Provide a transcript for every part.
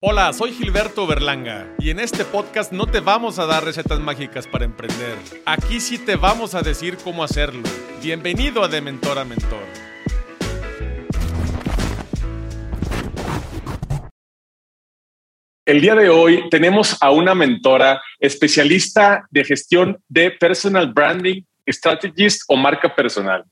Hola, soy Gilberto Berlanga y en este podcast no te vamos a dar recetas mágicas para emprender. Aquí sí te vamos a decir cómo hacerlo. Bienvenido a De Mentor a Mentor. El día de hoy tenemos a una mentora especialista de gestión de personal branding, strategist o marca personal.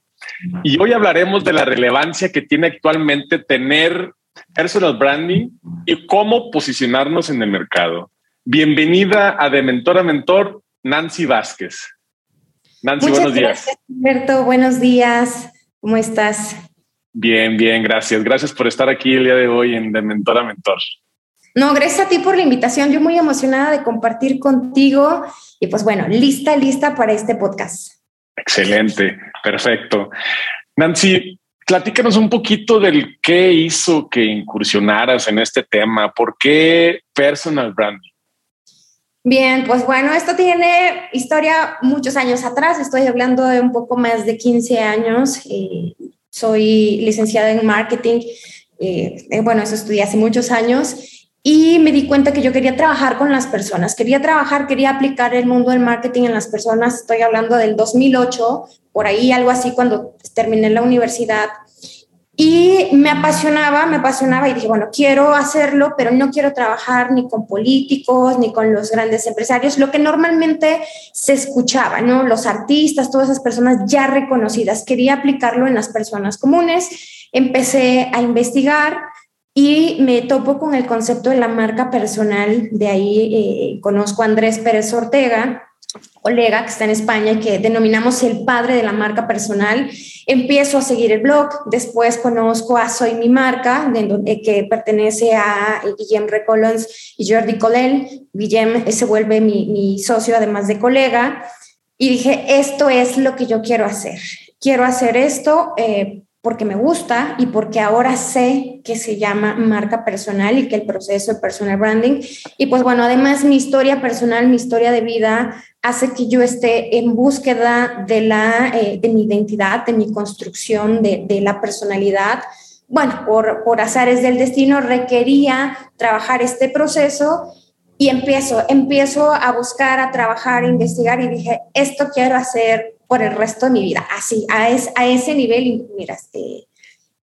Y hoy hablaremos de la relevancia que tiene actualmente tener personal branding y cómo posicionarnos en el mercado. Bienvenida a De Mentor a Mentor, Nancy Vázquez. Nancy, buenos días. Gracias, Buenos días. ¿Cómo estás? Bien, bien, gracias. Gracias por estar aquí el día de hoy en De Mentor a Mentor. No, gracias a ti por la invitación. Yo muy emocionada de compartir contigo y pues bueno, lista, lista para este podcast. Excelente, perfecto. Nancy, platícanos un poquito del qué hizo que incursionaras en este tema. ¿Por qué personal branding? Bien, pues bueno, esto tiene historia muchos años atrás. Estoy hablando de un poco más de 15 años. Eh, soy licenciada en marketing. Eh, eh, bueno, eso estudié hace muchos años y me di cuenta que yo quería trabajar con las personas, quería trabajar, quería aplicar el mundo del marketing en las personas. Estoy hablando del 2008, por ahí algo así cuando terminé la universidad. Y me apasionaba, me apasionaba y dije, bueno, quiero hacerlo, pero no quiero trabajar ni con políticos, ni con los grandes empresarios, lo que normalmente se escuchaba, ¿no? Los artistas, todas esas personas ya reconocidas. Quería aplicarlo en las personas comunes. Empecé a investigar, y me topo con el concepto de la marca personal. De ahí eh, conozco a Andrés Pérez Ortega, colega que está en España y que denominamos el padre de la marca personal. Empiezo a seguir el blog, después conozco a Soy Mi Marca, de, que pertenece a Guillem Recolons y Jordi Colel. Guillem se vuelve mi, mi socio, además de colega. Y dije, esto es lo que yo quiero hacer. Quiero hacer esto eh, porque me gusta y porque ahora sé que se llama marca personal y que el proceso de personal branding. Y pues bueno, además mi historia personal, mi historia de vida hace que yo esté en búsqueda de, la, eh, de mi identidad, de mi construcción, de, de la personalidad. Bueno, por, por azares del destino requería trabajar este proceso y empiezo, empiezo a buscar, a trabajar, a investigar y dije, esto quiero hacer por el resto de mi vida, así, a, a ese nivel. Y mira, este,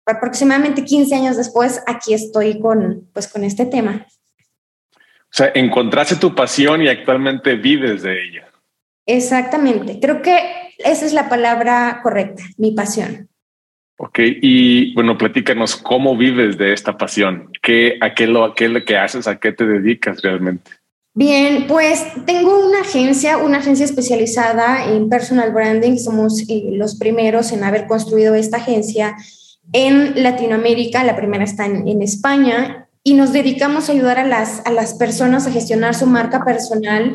aproximadamente 15 años después, aquí estoy con, pues, con este tema. O sea, encontraste tu pasión y actualmente vives de ella. Exactamente, creo que esa es la palabra correcta, mi pasión. Ok, y bueno, platícanos cómo vives de esta pasión, ¿Qué, a, qué lo, a qué lo que haces, a qué te dedicas realmente. Bien, pues tengo una agencia, una agencia especializada en personal branding. Somos eh, los primeros en haber construido esta agencia en Latinoamérica. La primera está en, España y nos dedicamos a ayudar a las, a las personas a gestionar su marca personal.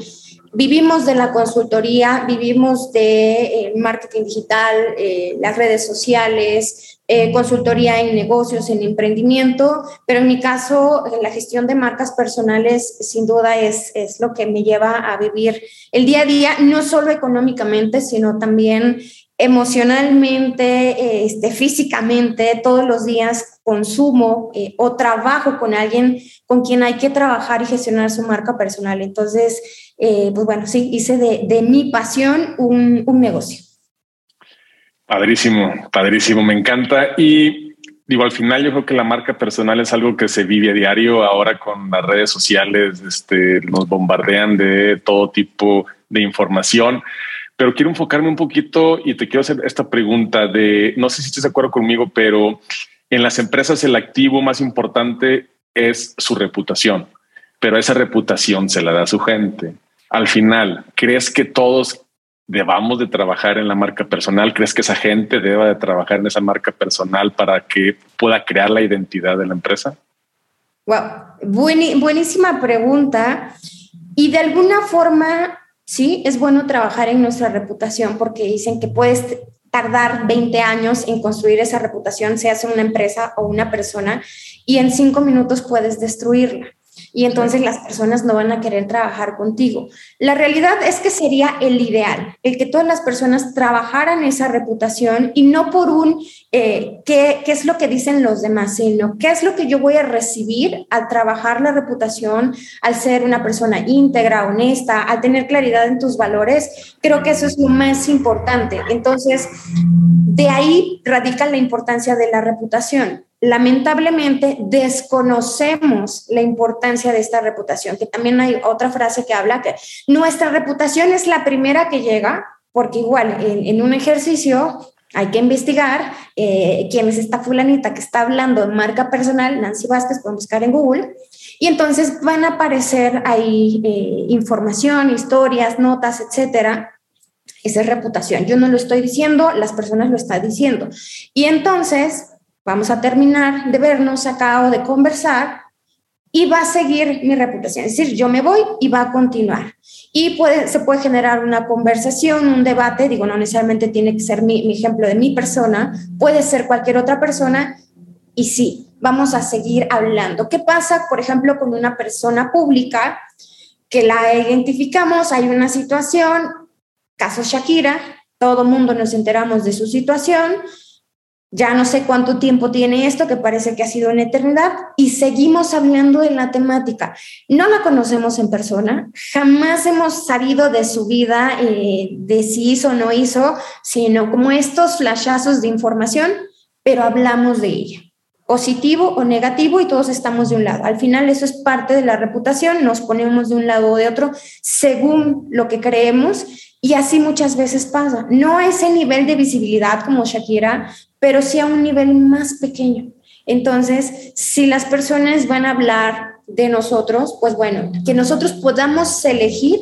Vivimos de la consultoría, vivimos de eh, marketing digital, eh, las redes sociales, eh, consultoría en negocios, en emprendimiento, pero en mi caso la gestión de marcas personales sin duda es, es lo que me lleva a vivir el día a día, no solo económicamente, sino también emocionalmente, este, físicamente, todos los días consumo eh, o trabajo con alguien con quien hay que trabajar y gestionar su marca personal. Entonces, eh, pues bueno, sí, hice de, de mi pasión un, un negocio. Padrísimo, padrísimo, me encanta. Y digo, al final yo creo que la marca personal es algo que se vive a diario. Ahora con las redes sociales este, nos bombardean de todo tipo de información. Pero quiero enfocarme un poquito y te quiero hacer esta pregunta de, no sé si estás de acuerdo conmigo, pero en las empresas el activo más importante es su reputación, pero esa reputación se la da a su gente. Al final, ¿crees que todos debamos de trabajar en la marca personal? ¿Crees que esa gente deba de trabajar en esa marca personal para que pueda crear la identidad de la empresa? Wow, buenísima pregunta. Y de alguna forma, sí, es bueno trabajar en nuestra reputación porque dicen que puedes tardar 20 años en construir esa reputación, sea una empresa o una persona, y en cinco minutos puedes destruirla. Y entonces las personas no van a querer trabajar contigo. La realidad es que sería el ideal, el que todas las personas trabajaran esa reputación y no por un eh, ¿qué, qué es lo que dicen los demás, sino qué es lo que yo voy a recibir al trabajar la reputación, al ser una persona íntegra, honesta, al tener claridad en tus valores. Creo que eso es lo más importante. Entonces, de ahí radica la importancia de la reputación lamentablemente desconocemos la importancia de esta reputación, que también hay otra frase que habla que nuestra reputación es la primera que llega, porque igual en, un ejercicio hay que investigar eh, quién es esta fulanita que está hablando de marca personal, Nancy Vázquez, pueden buscar en Google, y entonces van a aparecer ahí eh, información, historias, notas, etcétera. Esa es reputación. Yo no lo estoy diciendo, las personas lo están diciendo. Y entonces vamos a terminar de vernos acá o de conversar y va a seguir mi reputación. Es decir, yo me voy y va a continuar. Y se puede generar una conversación, un debate, digo, no necesariamente tiene que ser mi, mi ejemplo de mi persona, puede ser cualquier otra persona y sí, vamos a seguir hablando. ¿Qué pasa, por ejemplo, con una persona pública que la identificamos, hay una situación, caso Shakira, todo mundo nos enteramos de su situación, ya no sé cuánto tiempo tiene esto, que parece que ha sido una eternidad, y seguimos hablando de la temática. No la conocemos en persona, jamás hemos sabido de su vida, eh, de si hizo o no hizo, sino como estos flashazos de información, pero hablamos de ella positivo o negativo y todos estamos de un lado. Al final eso es parte de la reputación, nos ponemos de un lado o de otro según lo que creemos y así muchas veces pasa. No a ese nivel de visibilidad como Shakira, pero sí a un nivel más pequeño. Entonces, si las personas van a hablar de nosotros, pues bueno, que nosotros podamos elegir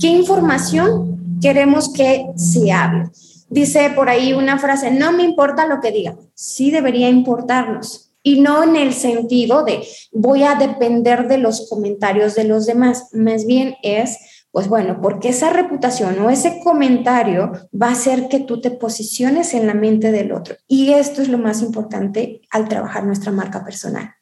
qué información queremos que se hable. Dice por ahí una frase, no me importa lo que digan, sí debería importarnos. Y no en el sentido de voy a depender de los comentarios de los demás, más bien es pues bueno, porque esa reputación o ese comentario va a hacer que tú te posiciones en la mente del otro. Y esto es lo más importante al trabajar nuestra marca personal.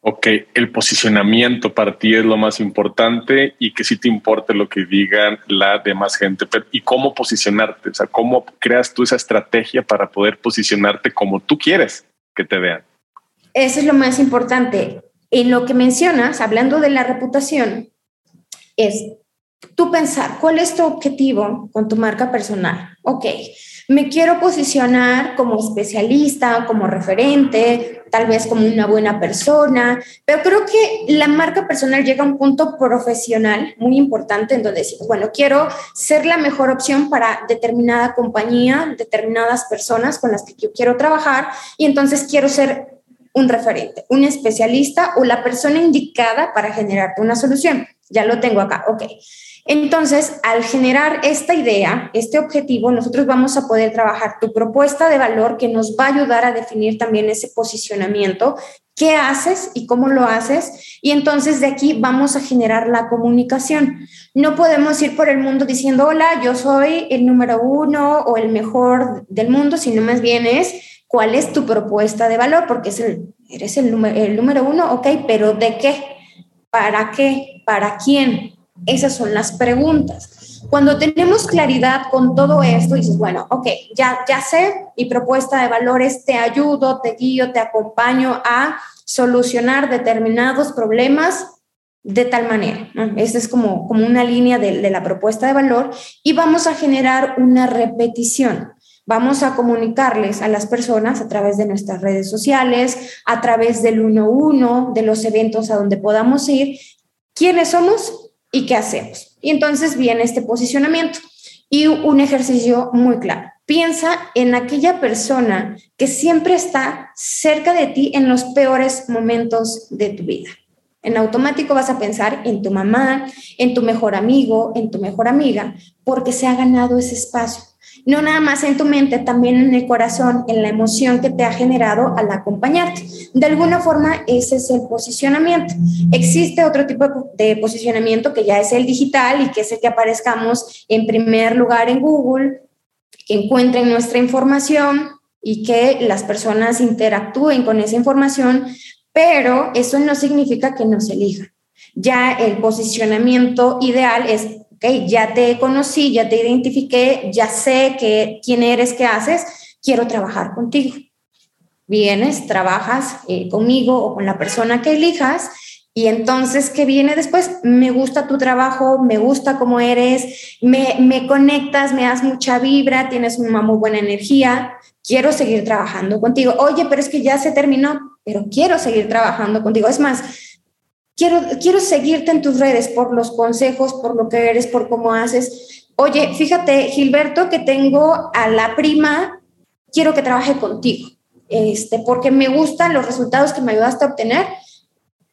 Ok, el posicionamiento para ti es lo más importante y que sí te importe lo que digan la demás gente. ¿Y cómo posicionarte? O sea, ¿cómo creas tú esa estrategia para poder posicionarte como tú quieres que te vean? Eso es lo más importante. En lo que mencionas, hablando de la reputación, es tú pensar, ¿cuál es tu objetivo con tu marca personal? Ok, me quiero posicionar como especialista, como referente, tal vez como una buena persona, pero creo que la marca personal llega a un punto profesional muy importante en donde decimos, bueno, quiero ser la mejor opción para determinada compañía, determinadas personas con las que yo quiero trabajar y entonces quiero ser un referente, un especialista o la persona indicada para generarte una solución. Ya lo tengo acá, ok. Entonces, al generar esta idea, este objetivo, nosotros vamos a poder trabajar tu propuesta de valor que nos va a ayudar a definir también ese posicionamiento, qué haces y cómo lo haces. Y entonces de aquí vamos a generar la comunicación. No podemos ir por el mundo diciendo, hola, yo soy el número uno o el mejor del mundo, sino más bien es cuál es tu propuesta de valor, porque es el, eres el, el número uno, ok, pero ¿de qué? ¿Para qué? ¿Para quién? Esas son las preguntas. Cuando tenemos claridad con todo esto, dices, bueno, ok, ya, ya sé mi propuesta de valores, te ayudo, te guío, te acompaño a solucionar determinados problemas de tal manera. Esa es como, como una línea de, la propuesta de valor y vamos a generar una repetición vamos a comunicarles a las personas a través de nuestras redes sociales, a través del uno uno, de los eventos a donde podamos ir, quiénes somos y qué hacemos. Y entonces viene este posicionamiento y un ejercicio muy claro. Piensa en aquella persona que siempre está cerca de ti en los peores momentos de tu vida. En automático vas a pensar en tu mamá, en tu mejor amigo, en tu mejor amiga, porque se ha ganado ese espacio no nada más en tu mente, también en el corazón, en la emoción que te ha generado al acompañarte. De alguna forma, ese es el posicionamiento. Existe otro tipo de posicionamiento que ya es el digital y que es el que aparezcamos en primer lugar en Google, que encuentren nuestra información y que las personas interactúen con esa información, pero eso no significa que no se elija. Ya el posicionamiento ideal es, ok, ya te conocí, ya te identifiqué, ya sé que, quién eres, qué haces, quiero trabajar contigo. Vienes, trabajas eh, conmigo o con la persona que elijas y entonces, ¿qué viene después? Me gusta tu trabajo, me gusta cómo eres, me, me conectas, me das mucha vibra, tienes una muy buena energía, quiero seguir trabajando contigo. Oye, pero es que ya se terminó, pero quiero seguir trabajando contigo. Es más, quiero, quiero seguirte en tus redes por los consejos, por lo que eres, por cómo haces. Oye, fíjate, Gilberto, que tengo a la prima, quiero que trabaje contigo, este, porque me gustan los resultados que me ayudaste a obtener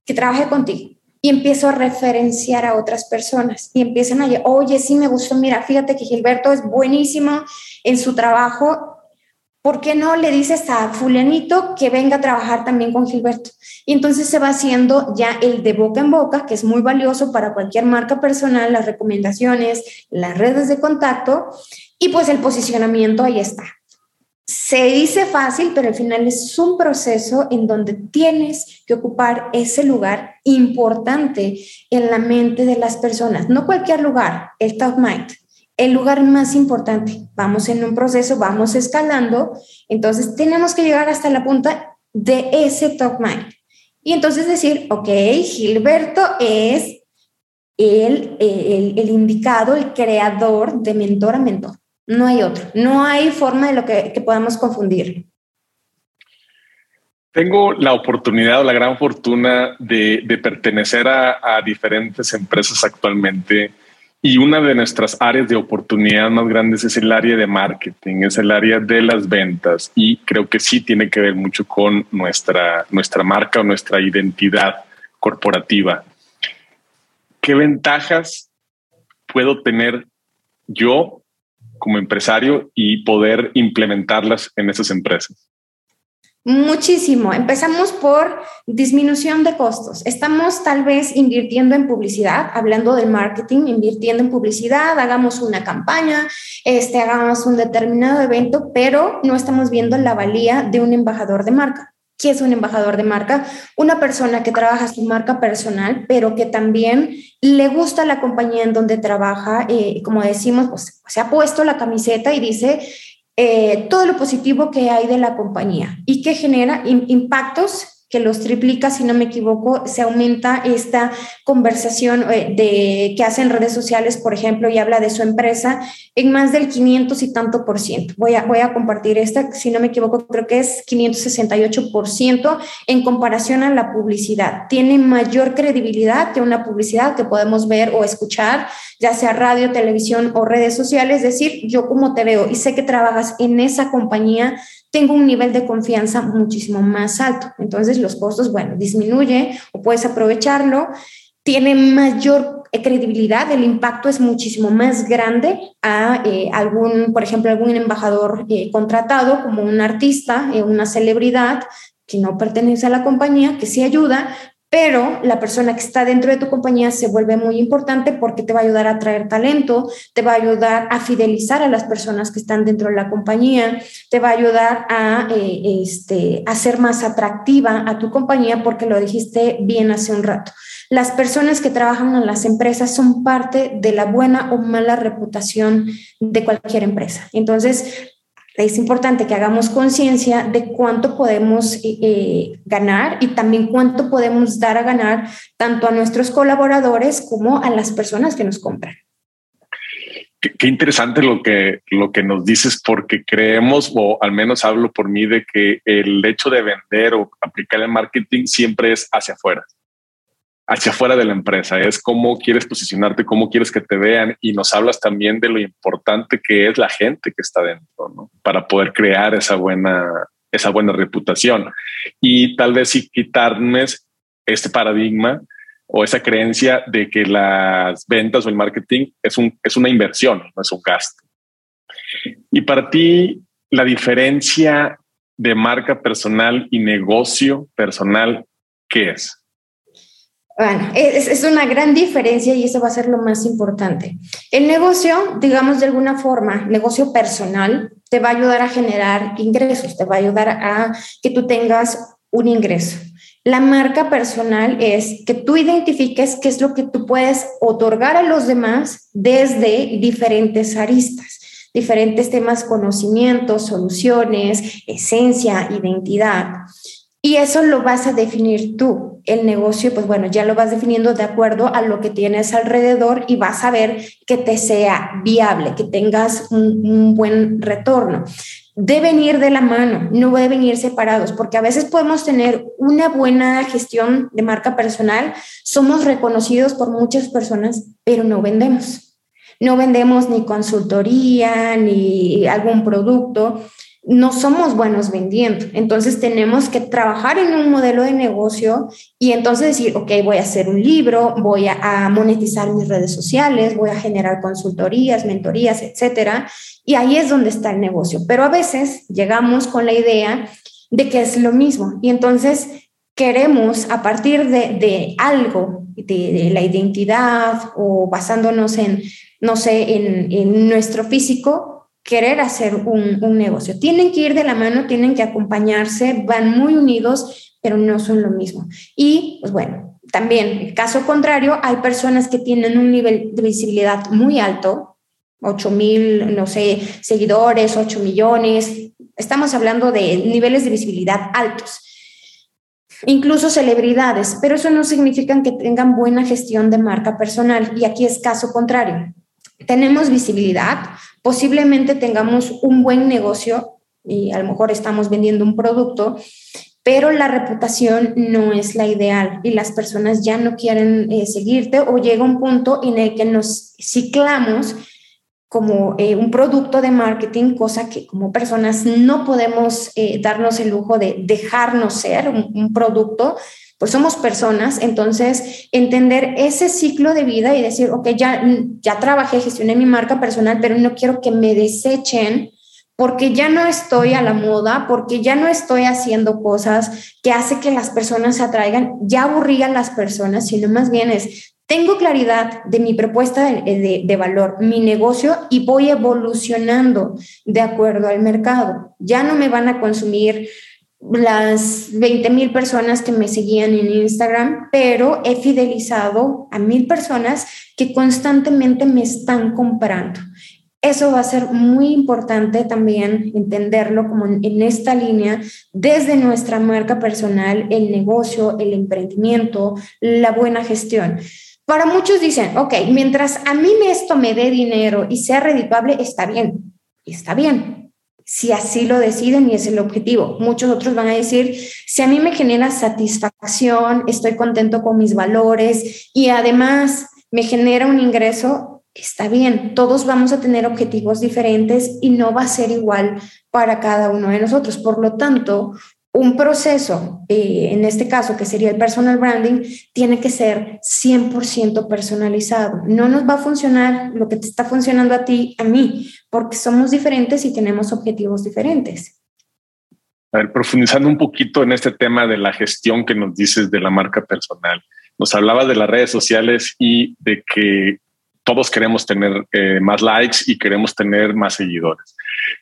que trabaje contigo. Y empiezo a referenciar a otras personas y empiezan a, oye, sí me gustó, mira, fíjate que Gilberto es buenísimo en su trabajo, ¿por qué no le dices a fulanito que venga a trabajar también con Gilberto? Y entonces se va haciendo ya el de boca en boca, que es muy valioso para cualquier marca personal, las recomendaciones, las redes de contacto y pues el posicionamiento ahí está. Se dice fácil, pero al final es un proceso en donde tienes que ocupar ese lugar importante en la mente de las personas. No cualquier lugar, el top mind, el lugar más importante. Vamos en un proceso, vamos escalando, entonces tenemos que llegar hasta la punta de ese top mind. Y entonces decir, ok, Gilberto es el, el, indicado, el creador de mentor a mentor. No hay otro. No hay forma de lo que, podamos confundir. Tengo la oportunidad o la gran fortuna de, pertenecer a, diferentes empresas actualmente y una de nuestras áreas de oportunidad más grandes es el área de marketing, es el área de las ventas y creo que sí tiene que ver mucho con nuestra, nuestra marca o nuestra identidad corporativa. ¿Qué ventajas puedo tener yo como empresario y poder implementarlas en esas empresas? Muchísimo. Empezamos por disminución de costos. Estamos tal vez invirtiendo en publicidad, hablando de marketing, invirtiendo en publicidad, hagamos una campaña, este, hagamos un determinado evento, pero no estamos viendo la valía de un embajador de marca. ¿Qué es un embajador de marca? Una persona que trabaja su marca personal, pero que también le gusta la compañía en donde trabaja. Eh, como decimos, pues se ha puesto la camiseta y dice eh, todo lo positivo que hay de la compañía y que genera impactos que los triplica, si no me equivoco, se aumenta esta conversación eh, de, que hacen redes sociales, por ejemplo, y habla de su empresa en más del 500 y tanto por ciento. Voy a, voy a compartir esta, si no me equivoco, creo que es 568 por ciento en comparación a la publicidad. Tiene mayor credibilidad que una publicidad que podemos ver o escuchar, ya sea radio, televisión o redes sociales. Es decir, yo como te veo y sé que trabajas en esa compañía, tengo un nivel de confianza muchísimo más alto. Entonces los costos, bueno, disminuye o puedes aprovecharlo, tiene mayor credibilidad, el impacto es muchísimo más grande a eh, algún, por ejemplo, algún embajador eh, contratado como un artista, eh, una celebridad que no pertenece a la compañía, que sí ayuda, pero la persona que está dentro de tu compañía se vuelve muy importante porque te va a ayudar a traer talento, te va a ayudar a fidelizar a las personas que están dentro de la compañía, te va a ayudar a, eh, este, a ser más atractiva a tu compañía porque lo dijiste bien hace un rato. Las personas que trabajan en las empresas son parte de la buena o mala reputación de cualquier empresa. Entonces, es importante que hagamos conciencia de cuánto podemos eh, eh, ganar y también cuánto podemos dar a ganar tanto a nuestros colaboradores como a las personas que nos compran. Qué, interesante lo que, lo que nos dices, porque creemos, o al menos hablo por mí, de que el hecho de vender o aplicar el marketing siempre es hacia afuera hacia afuera de la empresa, es cómo quieres posicionarte, cómo quieres que te vean y nos hablas también de lo importante que es la gente que está dentro, ¿no? Para poder crear esa buena, esa buena reputación. Y tal vez si quitarnos este paradigma o esa creencia de que las ventas o el marketing es, un, es una inversión, no es un gasto. Y para ti, la diferencia de marca personal y negocio personal, ¿qué es? Bueno, es, una gran diferencia y eso va a ser lo más importante. El negocio, digamos de alguna forma, negocio personal, te va a ayudar a generar ingresos, te va a ayudar a que tú tengas un ingreso. La marca personal es que tú identifiques qué es lo que tú puedes otorgar a los demás desde diferentes aristas, diferentes temas, conocimientos, soluciones, esencia, identidad. Y eso lo vas a definir tú. El negocio, pues bueno, ya lo vas definiendo de acuerdo a lo que tienes alrededor y vas a ver que te sea viable, que tengas un, buen retorno. Deben ir de la mano, no deben ir separados, porque a veces podemos tener una buena gestión de marca personal, somos reconocidos por muchas personas, pero no vendemos. No vendemos ni consultoría, ni algún producto no somos buenos vendiendo. Entonces tenemos que trabajar en un modelo de negocio y entonces decir, ok, voy a hacer un libro, voy a, monetizar mis redes sociales, voy a generar consultorías, mentorías, etcétera. Y ahí es donde está el negocio. Pero a veces llegamos con la idea de que es lo mismo y entonces queremos a partir de, algo, de, la identidad o basándonos en, no sé, en, en nuestro físico, querer hacer un, negocio. Tienen que ir de la mano, tienen que acompañarse, van muy unidos, pero no son lo mismo. Y pues bueno, también, el caso contrario, hay personas que tienen un nivel de visibilidad muy alto, 8 mil, no sé, seguidores, 8 millones. Estamos hablando de niveles de visibilidad altos. Incluso celebridades, pero eso no significa que tengan buena gestión de marca personal. Y aquí es caso contrario. Tenemos visibilidad, posiblemente tengamos un buen negocio y a lo mejor estamos vendiendo un producto, pero la reputación no es la ideal y las personas ya no quieren eh, seguirte o llega un punto en el que nos ciclamos como eh, un producto de marketing, cosa que como personas no podemos eh, darnos el lujo de dejarnos ser un producto, pues somos personas, entonces entender ese ciclo de vida y decir, ok, ya, ya trabajé, gestioné mi marca personal, pero no quiero que me desechen porque ya no estoy a la moda, porque ya no estoy haciendo cosas que hace que las personas se atraigan, ya aburrí a las personas, sino más bien es, tengo claridad de mi propuesta de, de, valor, mi negocio y voy evolucionando de acuerdo al mercado. Ya no me van a consumir las 20 mil personas que me seguían en Instagram, pero he fidelizado a mil personas que constantemente me están comprando. Eso va a ser muy importante también entenderlo como en esta línea desde nuestra marca personal, el negocio, el emprendimiento, la buena gestión. Para muchos dicen, ok, mientras a mí esto me dé dinero y sea redituable, está bien, está bien, si así lo deciden y es el objetivo. Muchos otros van a decir, si a mí me genera satisfacción, estoy contento con mis valores y además me genera un ingreso, está bien, todos vamos a tener objetivos diferentes y no va a ser igual para cada uno de nosotros. Por lo tanto, un proceso, eh, en este caso que sería el personal branding, tiene que ser 100% personalizado. No nos va a funcionar lo que te está funcionando a ti, a mí, porque somos diferentes y tenemos objetivos diferentes. A ver, profundizando un poquito en este tema de la gestión que nos dices de la marca personal. Nos hablabas de las redes sociales y de que todos queremos tener eh, más likes y queremos tener más seguidores.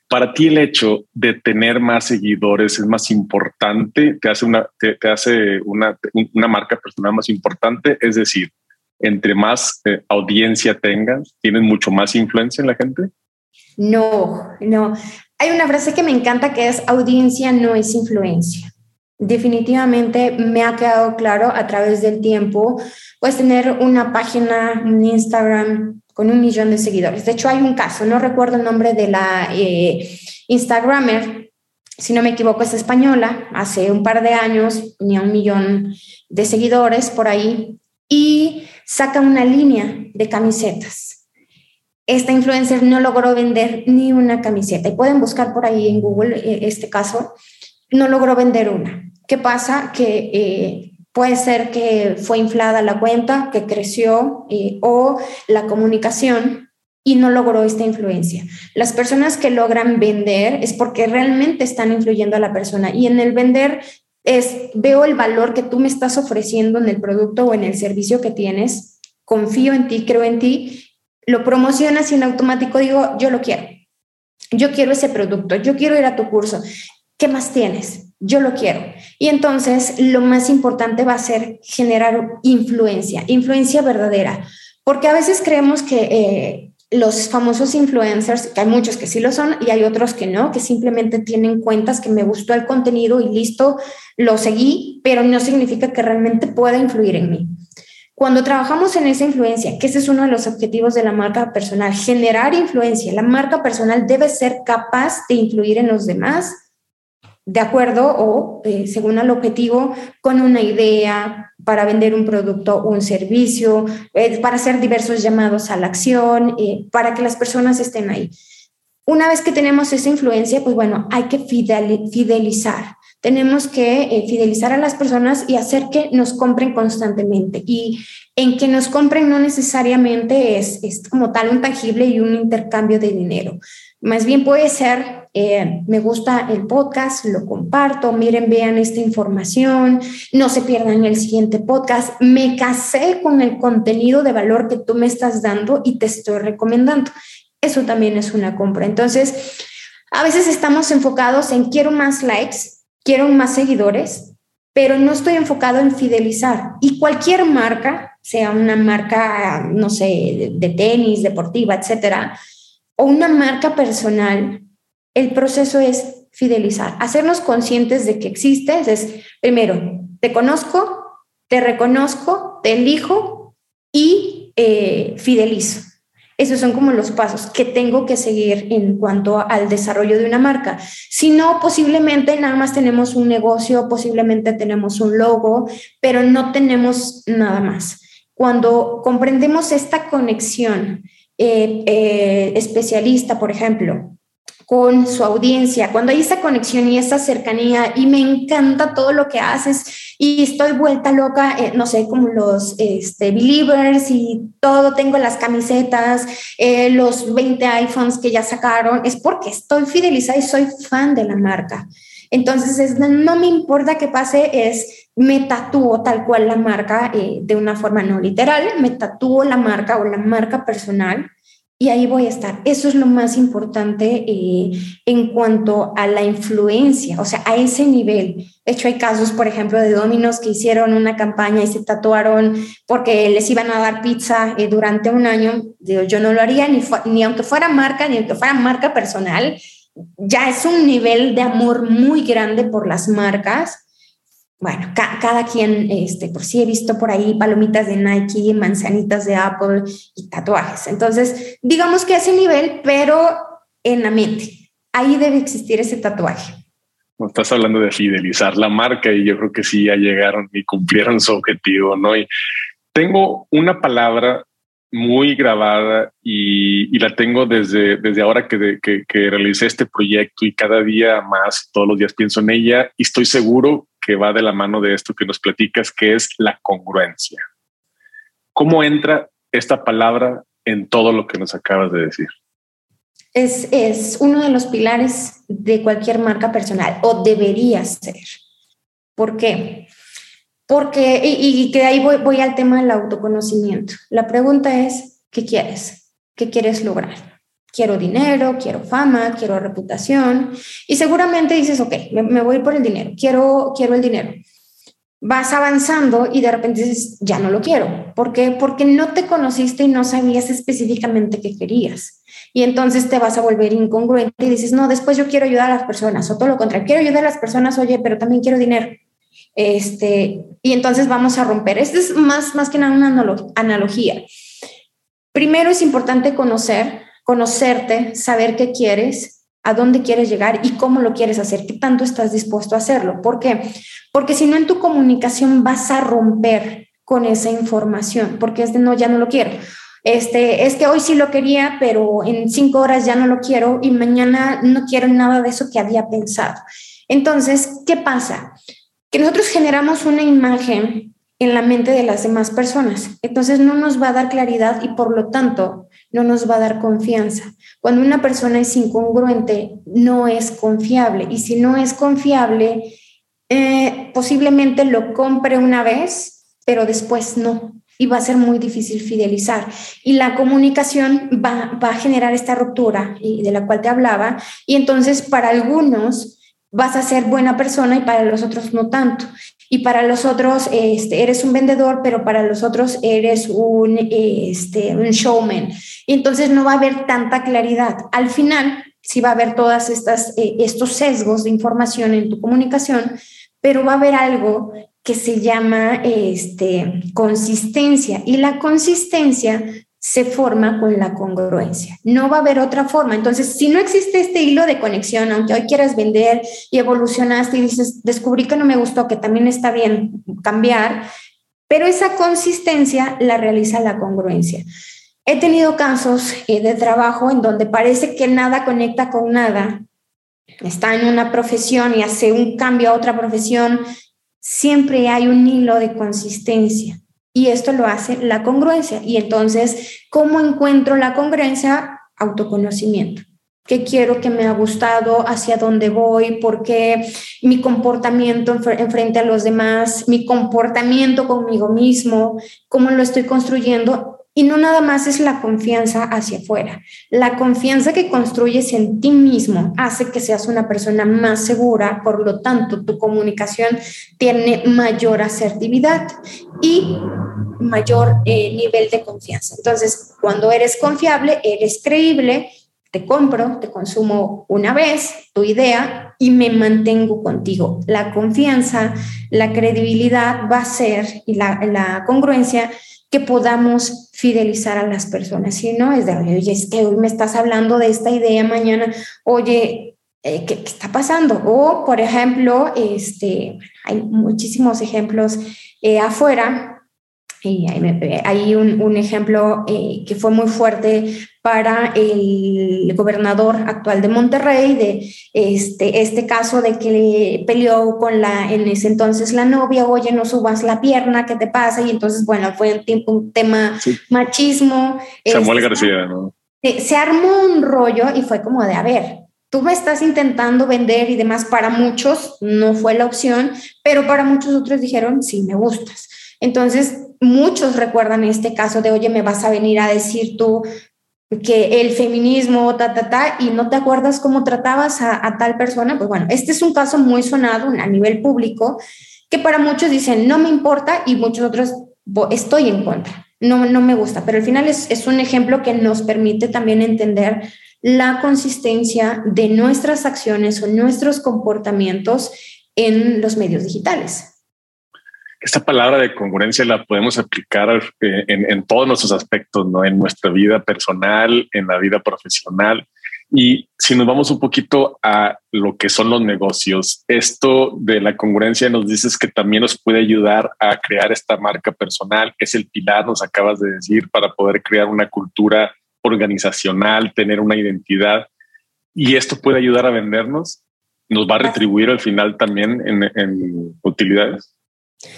Para ti el hecho de tener más seguidores es más importante, te hace una, te, hace una, una, marca personal más importante, es decir, entre más eh, audiencia tengas, tienes mucho más influencia en la gente. No, no. Hay una frase que me encanta que es audiencia no es influencia. Definitivamente me ha quedado claro a través del tiempo, pues tener una página, un Instagram con un millón de seguidores. De hecho, hay un caso, no recuerdo el nombre de la eh, Instagramer, si no me equivoco, es española, hace un par de años tenía un millón de seguidores por ahí y saca una línea de camisetas. Esta influencer no logró vender ni una camiseta y pueden buscar por ahí en Google eh, este caso, no logró vender una. ¿Qué pasa? Que eh, puede ser que fue inflada la cuenta, que creció eh, o la comunicación y no logró esta influencia. Las personas que logran vender es porque realmente están influyendo a la persona y en el vender es veo el valor que tú me estás ofreciendo en el producto o en el servicio que tienes, confío en ti, creo en ti, lo promocionas y en automático digo, yo lo quiero. Yo quiero ese producto, yo quiero ir a tu curso. ¿Qué más tienes? Yo lo quiero. Y entonces lo más importante va a ser generar influencia, influencia verdadera, porque a veces creemos que eh, los famosos influencers, que hay muchos que sí lo son y hay otros que no, que simplemente tienen cuentas que me gustó el contenido y listo, lo seguí, pero no significa que realmente pueda influir en mí. Cuando trabajamos en esa influencia, que ese es uno de los objetivos de la marca personal, generar influencia, la marca personal debe ser capaz de influir en los demás de acuerdo o eh, según el objetivo con una idea para vender un producto un servicio, eh, para hacer diversos llamados a la acción, eh, para que las personas estén ahí. Una vez que tenemos esa influencia, pues bueno, hay que fidelizar. Tenemos que fidelizar a las personas y hacer que nos compren constantemente. Y en que nos compren no necesariamente es, es como tal un tangible y un intercambio de dinero. Más bien puede ser, eh, me gusta el podcast, lo comparto, miren, vean esta información, no se pierdan el siguiente podcast, me casé con el contenido de valor que tú me estás dando y te estoy recomendando. Eso también es una compra. Entonces, a veces estamos enfocados en quiero más likes, quiero más seguidores, pero no estoy enfocado en fidelizar. Y cualquier marca, sea una marca, no sé, de, tenis, deportiva, etcétera, o una marca personal, el proceso es fidelizar, hacernos conscientes de que existes, es primero, te conozco, te reconozco, te elijo y eh, fidelizo. Esos son como los pasos que tengo que seguir en cuanto al desarrollo de una marca. Si no, posiblemente nada más tenemos un negocio, posiblemente tenemos un logo, pero no tenemos nada más. Cuando comprendemos esta conexión eh, eh, especialista, por ejemplo, con su audiencia, cuando hay esa conexión y esa cercanía y me encanta todo lo que haces y estoy vuelta loca, eh, no sé, como los este, believers y todo, tengo las camisetas, los 20 iPhones que ya sacaron, es porque estoy fidelizada y soy fan de la marca. Entonces, no me importa qué pase, es me tatúo tal cual la marca eh, de una forma no literal, me tatúo la marca o la marca personal y ahí voy a estar. Eso es lo más importante eh, en cuanto a la influencia, o sea, a ese nivel. De hecho, hay casos, por ejemplo, de dominos que hicieron una campaña y se tatuaron porque les iban a dar pizza eh, durante un año. yo no lo haría ni, ni aunque fuera marca, ni aunque fuera marca personal ya es un nivel de amor muy grande por las marcas. Bueno, cada quien, este, por sí he visto por ahí palomitas de Nike, manzanitas de Apple y tatuajes. Entonces, digamos que ese nivel, pero en la mente. Ahí debe existir ese tatuaje. Estás hablando de fidelizar la marca y yo creo que sí ya llegaron y cumplieron su objetivo, ¿no? Y tengo una palabra muy grabada y, la tengo desde, desde ahora que, que, que, realicé este proyecto y cada día más, todos los días pienso en ella y estoy seguro que va de la mano de esto que nos platicas, que es la congruencia. ¿Cómo entra esta palabra en todo lo que nos acabas de decir? Es, es uno de los pilares de cualquier marca personal o debería ser. ¿Por qué? Porque, y, que ahí voy, voy al tema del autoconocimiento. La pregunta es, ¿qué quieres? ¿Qué quieres lograr? Quiero dinero, quiero fama, quiero reputación. Y seguramente dices, ok, me, voy por el dinero, quiero, quiero el dinero. Vas avanzando y de repente dices, ya no lo quiero. ¿Por qué? Porque no te conociste y no sabías específicamente qué querías. Y entonces te vas a volver incongruente y dices, no, después yo quiero ayudar a las personas, o todo lo contrario, quiero ayudar a las personas, oye, pero también quiero dinero. Este, y entonces vamos a romper. Esta es más, más que nada una analogía. Primero es importante conocer, conocerte, saber qué quieres, a dónde quieres llegar y cómo lo quieres hacer, qué tanto estás dispuesto a hacerlo. ¿Por qué? Porque si no en tu comunicación vas a romper con esa información, porque es de no, ya no lo quiero. Este, es que hoy sí lo quería, pero en cinco horas ya no lo quiero y mañana no quiero nada de eso que había pensado. Entonces, ¿qué pasa? que nosotros generamos una imagen en la mente de las demás personas. Entonces no nos va a dar claridad y por lo tanto no nos va a dar confianza. Cuando una persona es incongruente, no es confiable. Y si no es confiable, eh, posiblemente lo compre una vez, pero después no. Y va a ser muy difícil fidelizar. Y la comunicación va, va a generar esta ruptura y de la cual te hablaba. Y entonces para algunos vas a ser buena persona y para los otros no tanto. Y para los otros este, eres un vendedor, pero para los otros eres un, este, un showman. Y entonces no va a haber tanta claridad. Al final, sí va a haber todas estas eh, estos sesgos de información en tu comunicación, pero va a haber algo que se llama este, consistencia. Y la consistencia se forma con la congruencia. No va a haber otra forma. Entonces, si no existe este hilo de conexión, aunque hoy quieras vender y evolucionaste y dices, descubrí que no me gustó, que también está bien cambiar, pero esa consistencia la realiza la congruencia. He tenido casos eh, de trabajo en donde parece que nada conecta con nada. Está en una profesión y hace un cambio a otra profesión. Siempre hay un hilo de consistencia. Y esto lo hace la congruencia. Y entonces, ¿cómo encuentro la congruencia? Autoconocimiento. ¿Qué quiero que me ha gustado? ¿Hacia dónde voy? ¿Por qué mi comportamiento en frente a los demás? ¿Mi comportamiento conmigo mismo? ¿Cómo lo estoy construyendo? Y no nada más es la confianza hacia afuera. La confianza que construyes en ti mismo hace que seas una persona más segura, por lo tanto tu comunicación tiene mayor asertividad y mayor eh, nivel de confianza. Entonces, cuando eres confiable, eres creíble, te compro, te consumo una vez tu idea y me mantengo contigo. La confianza, la credibilidad va a ser y la, la congruencia que podamos fidelizar a las personas. Si no, es de, oye, es que hoy me estás hablando de esta idea, mañana, oye, eh, ¿qué, está pasando? O, por ejemplo, este, hay muchísimos ejemplos eh, afuera hay, un, ejemplo eh, que fue muy fuerte para el gobernador actual de Monterrey, de este, este caso de que peleó con la, en ese entonces la novia, oye, no subas la pierna, ¿qué te pasa? Y entonces, bueno, fue un, un tema machismo. Samuel este, García, ¿no? Se armó un rollo y fue como de, a ver, tú me estás intentando vender y demás, para muchos no fue la opción, pero para muchos otros dijeron, sí, me gustas. Entonces, muchos recuerdan este caso de, oye, me vas a venir a decir tú que el feminismo, ta, ta, ta, y no te acuerdas cómo tratabas a, tal persona, pues bueno, este es un caso muy sonado a nivel público, que para muchos dicen, no me importa, y muchos otros, estoy en contra, no, no me gusta, pero al final es, es un ejemplo que nos permite también entender la consistencia de nuestras acciones o nuestros comportamientos en los medios digitales esta palabra de congruencia la podemos aplicar eh, en, todos nuestros aspectos, ¿no? En nuestra vida personal, en la vida profesional. Y si nos vamos un poquito a lo que son los negocios, esto de la congruencia nos dices que también nos puede ayudar a crear esta marca personal, que es el pilar, nos acabas de decir, para poder crear una cultura organizacional, tener una identidad. Y esto puede ayudar a vendernos, nos va a retribuir al final también en, en utilidades.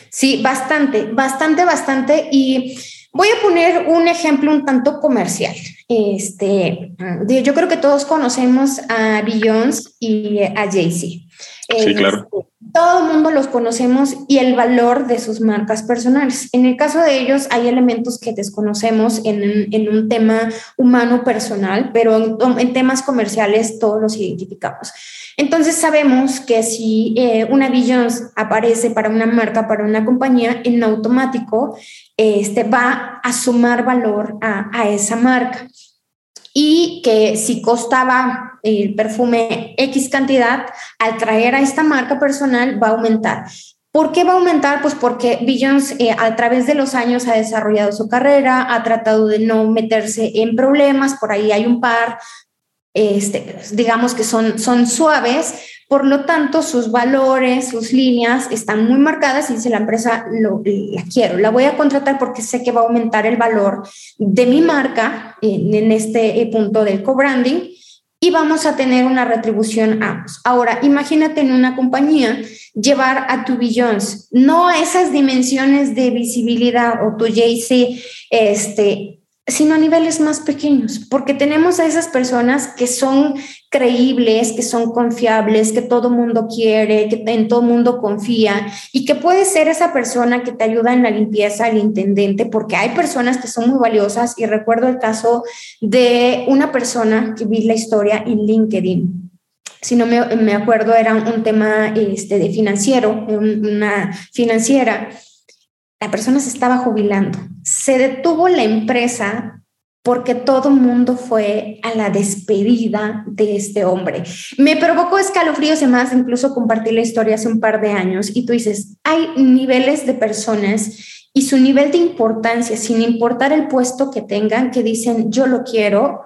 Sí, bastante, bastante, bastante. Y voy a poner un ejemplo un tanto comercial. Este, yo creo que todos conocemos a Beyoncé y a Jay-Z. Sí, claro. Este, todo el mundo los conocemos y el valor de sus marcas personales. En el caso de ellos hay elementos que desconocemos en, en un tema humano personal, pero en, en temas comerciales todos los identificamos. Entonces sabemos que si eh, una Billions aparece para una marca, para una compañía, en automático este, va a sumar valor a, a esa marca. Y que si costaba el perfume X cantidad, al traer a esta marca personal va a aumentar. ¿Por qué va a aumentar? Pues porque Billions eh, a través de los años ha desarrollado su carrera, ha tratado de no meterse en problemas, por ahí hay un par, este, digamos que son, son suaves, por lo tanto sus valores, sus líneas están muy marcadas y dice la empresa, lo, la quiero, la voy a contratar porque sé que va a aumentar el valor de mi marca en, este eh, punto del co-branding y vamos a tener una retribución ambos. Ahora, imagínate en una compañía llevar a tu Billions, no esas dimensiones de visibilidad o tu JC, este, sino a niveles más pequeños, porque tenemos a esas personas que son creíbles, que son confiables, que todo mundo quiere, que en todo mundo confía y que puede ser esa persona que te ayuda en la limpieza, el intendente, porque hay personas que son muy valiosas y recuerdo el caso de una persona que vi la historia en LinkedIn si no me, acuerdo, era un tema este, de financiero, una financiera. La persona se estaba jubilando. Se detuvo la empresa porque todo mundo fue a la despedida de este hombre. Me provocó escalofríos y más, incluso compartí la historia hace un par de años y tú dices, hay niveles de personas y su nivel de importancia, sin importar el puesto que tengan, que dicen, yo lo quiero,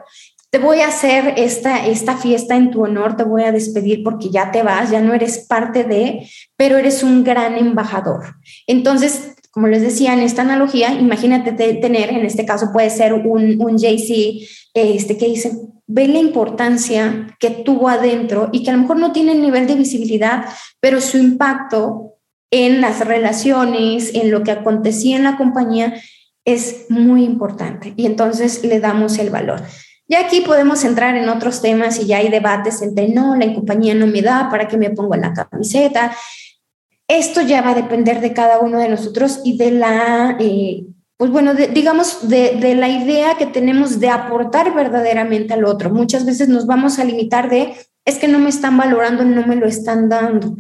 te voy a hacer esta, esta fiesta en tu honor, te voy a despedir porque ya te vas, ya no eres parte de, pero eres un gran embajador. Entonces, como les decía en esta analogía, imagínate tener, en este caso puede ser un, un JC, este, que dice, ve la importancia que tuvo adentro y que a lo mejor no tiene el nivel de visibilidad, pero su impacto en las relaciones, en lo que acontecía en la compañía, es muy importante y entonces le damos el valor. Y aquí podemos entrar en otros temas y ya hay debates entre, no, la compañía no me da, ¿para qué me pongo en la camiseta? Esto ya va a depender de cada uno de nosotros y de la, eh, pues bueno, digamos, de, de la idea que tenemos de aportar verdaderamente al otro. Muchas veces nos vamos a limitar de, es que no me están valorando, no me lo están dando.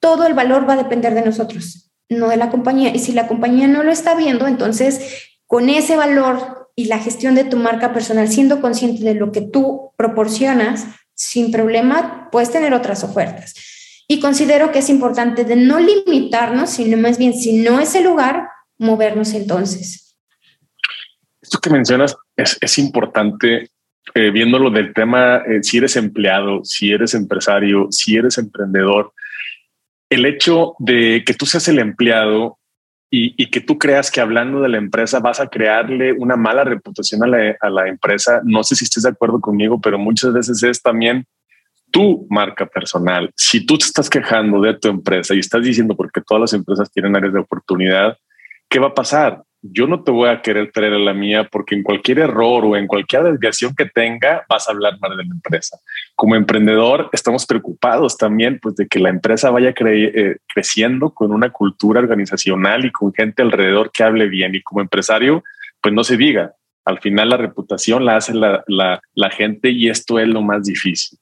Todo el valor va a depender de nosotros, no de la compañía. Y si la compañía no lo está viendo, entonces con ese valor y la gestión de tu marca personal, siendo consciente de lo que tú proporcionas, sin problema, puedes tener otras ofertas. Y considero que es importante de no limitarnos, sino más bien, si no es el lugar, movernos entonces. Esto que mencionas es, es importante, eh, viéndolo del tema, eh, si eres empleado, si eres empresario, si eres emprendedor, el hecho de que tú seas el empleado y, que tú creas que hablando de la empresa vas a crearle una mala reputación a la, a la, empresa, no sé si estés de acuerdo conmigo, pero muchas veces es también tu marca personal. Si tú te estás quejando de tu empresa y estás diciendo porque todas las empresas tienen áreas de oportunidad, ¿qué va a pasar? yo no te voy a querer traer a la mía porque en cualquier error o en cualquier desviación que tenga vas a hablar mal de la empresa. Como emprendedor estamos preocupados también pues de que la empresa vaya eh, creciendo con una cultura organizacional y con gente alrededor que hable bien y como empresario pues no se diga. Al final la reputación la hace la, la gente y esto es lo más difícil.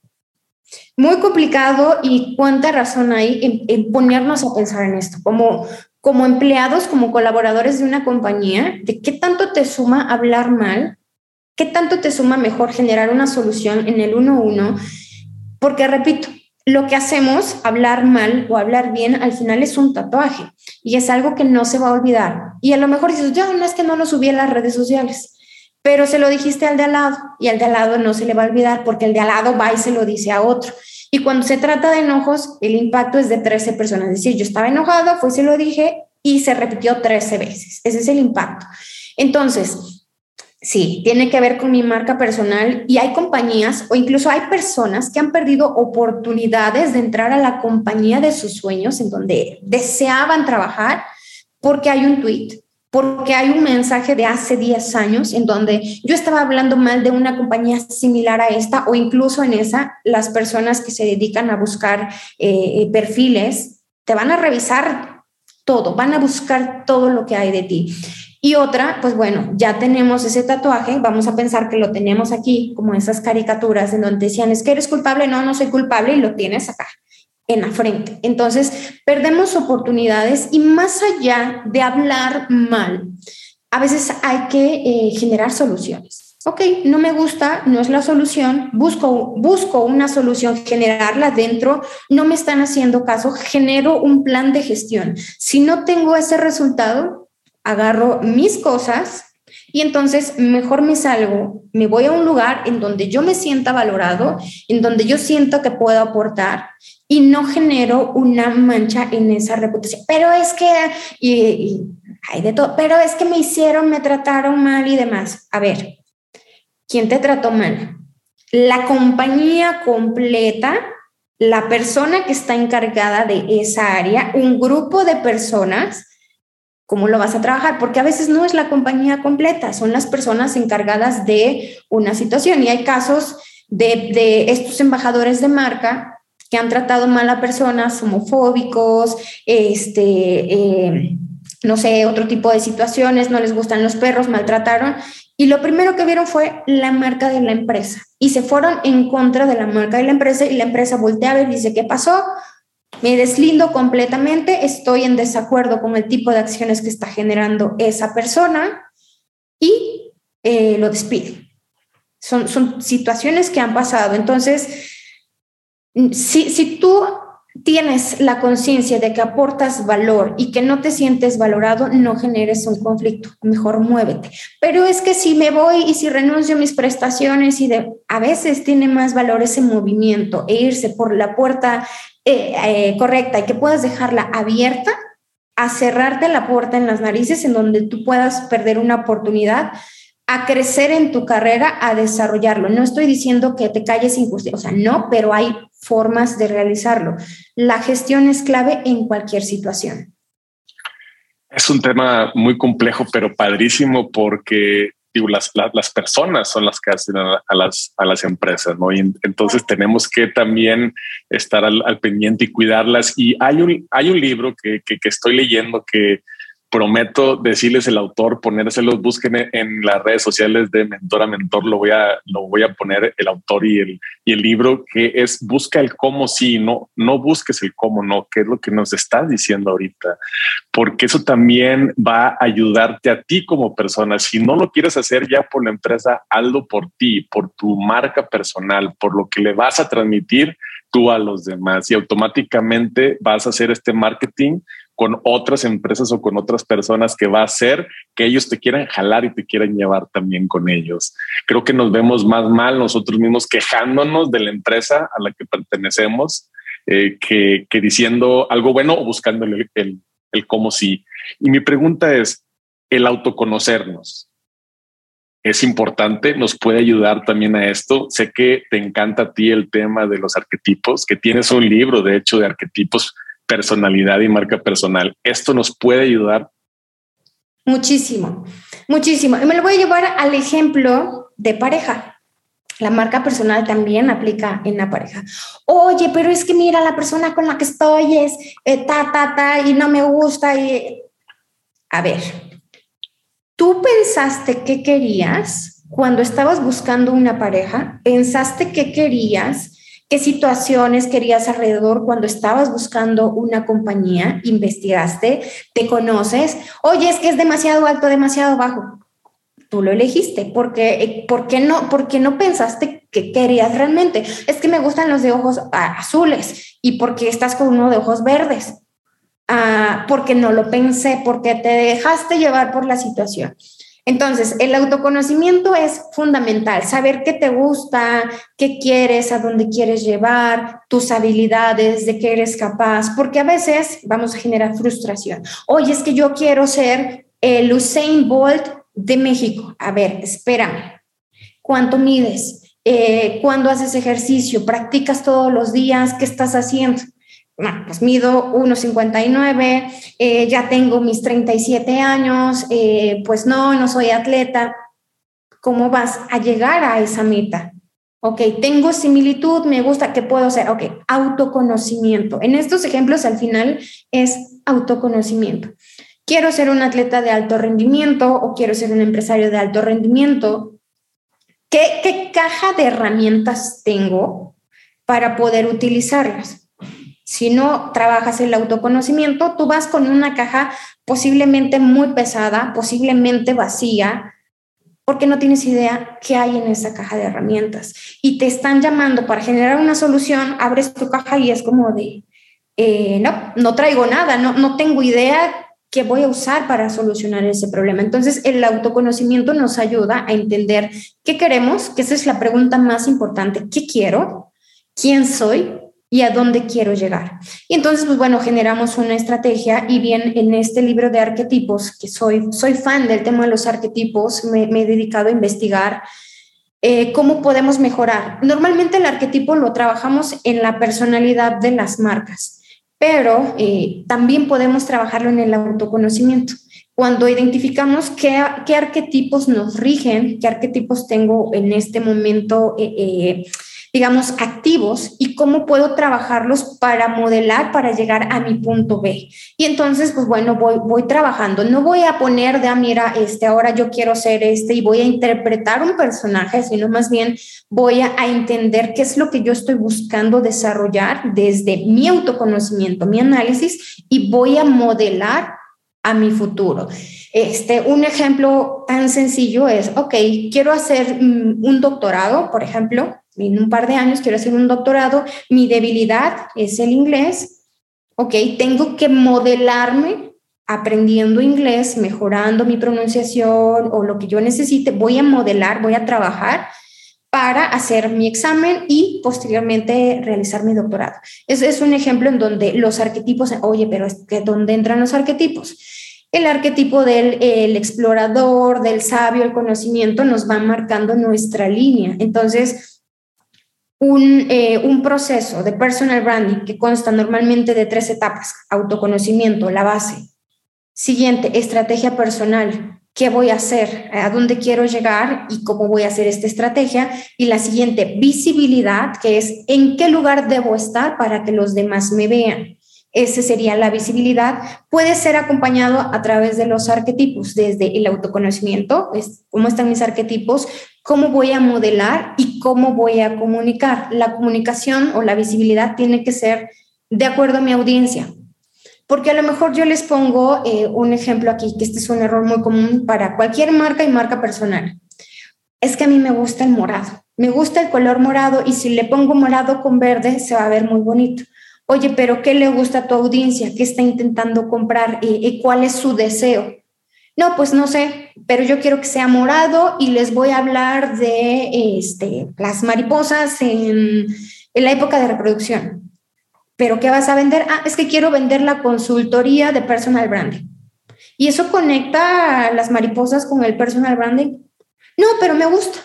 Muy complicado y cuánta razón hay en, ponernos a pensar en esto. Como, como empleados, como colaboradores de una compañía, de qué tanto te suma hablar mal, qué tanto te suma mejor generar una solución en el uno a uno, porque repito, lo que hacemos, hablar mal o hablar bien, al final es un tatuaje y es algo que no se va a olvidar. Y a lo mejor dices, ya no es que no lo subí en las redes sociales, pero se lo dijiste al de al lado y al de al lado no se le va a olvidar porque el de al lado va y se lo dice a otro. Y cuando se trata de enojos, el impacto es de 13 personas. Es decir, yo estaba enojado, fue se lo dije y se repitió 13 veces. Ese es el impacto. Entonces, sí, tiene que ver con mi marca personal y hay compañías o incluso hay personas que han perdido oportunidades de entrar a la compañía de sus sueños en donde deseaban trabajar porque hay un tweet, porque hay un mensaje de hace 10 años en donde yo estaba hablando mal de una compañía similar a esta o incluso en esa, las personas que se dedican a buscar eh, perfiles te van a revisar todo, van a buscar todo lo que hay de ti. Y otra, pues bueno, ya tenemos ese tatuaje, vamos a pensar que lo tenemos aquí, como esas caricaturas en donde decían, es que eres culpable, no, no soy culpable y lo tienes acá en la frente. Entonces, perdemos oportunidades y más allá de hablar mal, a veces hay que eh, generar soluciones. Ok, no me gusta, no es la solución, busco, busco una solución, generarla dentro, no me están haciendo caso, genero un plan de gestión. Si no tengo ese resultado, agarro mis cosas y entonces mejor me salgo, me voy a un lugar en donde yo me sienta valorado, en donde yo siento que puedo aportar y no genero una mancha en esa reputación. Pero es que, y, hay de todo, pero es que me hicieron, me trataron mal y demás. A ver, ¿quién te trató mal? La compañía completa, la persona que está encargada de esa área, un grupo de personas. ¿Cómo lo vas a trabajar? Porque a veces no es la compañía completa, son las personas encargadas de una situación. Y hay casos de, estos embajadores de marca que han tratado mal a personas homofóbicos, este, eh, no sé, otro tipo de situaciones, no les gustan los perros, maltrataron. Y lo primero que vieron fue la marca de la empresa y se fueron en contra de la marca de la empresa y la empresa voltea y dice, ¿qué pasó? Me deslindo completamente, estoy en desacuerdo con el tipo de acciones que está generando esa persona y eh, lo despide. Son, son situaciones que han pasado. Entonces, si, si tú tienes la conciencia de que aportas valor y que no te sientes valorado, no generes un conflicto, mejor muévete. Pero es que si me voy y si renuncio a mis prestaciones y de, a veces tiene más valor ese movimiento e irse por la puerta eh, eh, correcta y que puedas dejarla abierta a cerrarte la puerta en las narices en donde tú puedas perder una oportunidad a crecer en tu carrera, a desarrollarlo. No estoy diciendo que te calles sin o sea, no, pero hay formas de realizarlo. La gestión es clave en cualquier situación. Es un tema muy complejo, pero padrísimo porque digo, las, las, personas son las que hacen a, las, a las empresas, ¿no? Y entonces tenemos que también estar al, pendiente y cuidarlas. Y hay un, hay un libro que, que, que estoy leyendo que prometo decirles el autor, ponérselos, busquen en las redes sociales de Mentor a Mentor, lo voy a, lo voy a poner el autor y el, y el libro, que es busca el cómo sí, no, no busques el cómo no, que es lo que nos estás diciendo ahorita, porque eso también va a ayudarte a ti como persona. Si no lo quieres hacer ya por la empresa, hazlo por ti, por tu marca personal, por lo que le vas a transmitir tú a los demás y automáticamente vas a hacer este marketing con otras empresas o con otras personas que va a hacer que ellos te quieran jalar y te quieran llevar también con ellos. Creo que nos vemos más mal nosotros mismos quejándonos de la empresa a la que pertenecemos eh, que, diciendo algo bueno o buscando el, el, el cómo sí. Y mi pregunta es, el autoconocernos. Es importante, nos puede ayudar también a esto. Sé que te encanta a ti el tema de los arquetipos, que tienes un libro, de hecho, de arquetipos personalidad y marca personal. ¿Esto nos puede ayudar? Muchísimo, muchísimo. Y me lo voy a llevar al ejemplo de pareja. La marca personal también aplica en la pareja. Oye, pero es que mira, la persona con la que estoy es eh, ta, ta, ta, y no me gusta. Y... A ver, ¿tú pensaste qué querías cuando estabas buscando una pareja? ¿Pensaste qué querías? Qué situaciones querías alrededor cuando estabas buscando una compañía, investigaste, te conoces, oye, es que es demasiado alto, demasiado bajo. Tú lo elegiste, porque eh, ¿por qué no, porque no pensaste que querías realmente? Es que me gustan los de ojos azules y porque estás con uno de ojos verdes. Ah, porque no lo pensé, porque te dejaste llevar por la situación. Entonces, el autoconocimiento es fundamental, saber qué te gusta, qué quieres, a dónde quieres llevar, tus habilidades, de qué eres capaz, porque a veces vamos a generar frustración. Oye, es que yo quiero ser el Usain Bolt de México. A ver, espérame. ¿Cuánto mides? Eh, ¿Cuándo haces ejercicio? ¿Practicas todos los días? ¿Qué estás haciendo? Pues mido 1,59, eh, ya tengo mis 37 años, eh, pues no, no soy atleta. ¿Cómo vas a llegar a esa meta? Ok, tengo similitud, me gusta, ¿qué puedo hacer? Ok, autoconocimiento. En estos ejemplos al final es autoconocimiento. Quiero ser un atleta de alto rendimiento o quiero ser un empresario de alto rendimiento. ¿Qué, qué caja de herramientas tengo para poder utilizarlas? Si no trabajas el autoconocimiento, tú vas con una caja posiblemente muy pesada, posiblemente vacía, porque no tienes idea qué hay en esa caja de herramientas. Y te están llamando para generar una solución, abres tu caja y es como de, eh, no, no traigo nada, no, no tengo idea qué voy a usar para solucionar ese problema. Entonces, el autoconocimiento nos ayuda a entender qué queremos, que esa es la pregunta más importante, ¿qué quiero? ¿Quién soy? Y a dónde quiero llegar. Y entonces, pues bueno, generamos una estrategia y bien en este libro de arquetipos, que soy, soy fan del tema de los arquetipos, me, he dedicado a investigar eh, cómo podemos mejorar. Normalmente el arquetipo lo trabajamos en la personalidad de las marcas, pero eh, también podemos trabajarlo en el autoconocimiento. Cuando identificamos qué, qué arquetipos nos rigen, qué arquetipos tengo en este momento, eh, digamos, activos y cómo puedo trabajarlos para modelar, para llegar a mi punto B. Y entonces, pues bueno, voy, voy trabajando. No voy a poner de, ah, mira, este, ahora yo quiero ser este y voy a interpretar un personaje, sino más bien voy a, a entender qué es lo que yo estoy buscando desarrollar desde mi autoconocimiento, mi análisis, y voy a modelar a mi futuro. Este, un ejemplo tan sencillo es, ok, quiero hacer mm, un doctorado, por ejemplo, en un par de años quiero hacer un doctorado, mi debilidad es el inglés, ok, tengo que modelarme aprendiendo inglés, mejorando mi pronunciación o lo que yo necesite, voy a modelar, voy a trabajar para hacer mi examen y posteriormente realizar mi doctorado. Ese es un ejemplo en donde los arquetipos, oye, pero es que ¿dónde entran los arquetipos? El arquetipo del el explorador, del sabio, el conocimiento nos va marcando nuestra línea. Entonces, un, eh, un, proceso de personal branding que consta normalmente de tres etapas, autoconocimiento, la base. Siguiente, estrategia personal, qué voy a hacer, a dónde quiero llegar y cómo voy a hacer esta estrategia. Y la siguiente, visibilidad, que es en qué lugar debo estar para que los demás me vean. Ese sería la visibilidad. Puede ser acompañado a través de los arquetipos, desde el autoconocimiento, es cómo están mis arquetipos, cómo voy a modelar y cómo voy a comunicar. La comunicación o la visibilidad tiene que ser de acuerdo a mi audiencia. Porque a lo mejor yo les pongo eh, un ejemplo aquí, que este es un error muy común para cualquier marca y marca personal. Es que a mí me gusta el morado, me gusta el color morado y si le pongo morado con verde se va a ver muy bonito. Oye, pero ¿qué le gusta a tu audiencia? ¿Qué está intentando comprar? ¿Y, y cuál es su deseo? No, pues no sé, pero yo quiero que sea morado y les voy a hablar de este, las mariposas en, en la época de reproducción. ¿Pero qué vas a vender? Ah, es que quiero vender la consultoría de personal branding. ¿Y eso conecta a las mariposas con el personal branding? No, pero me gusta.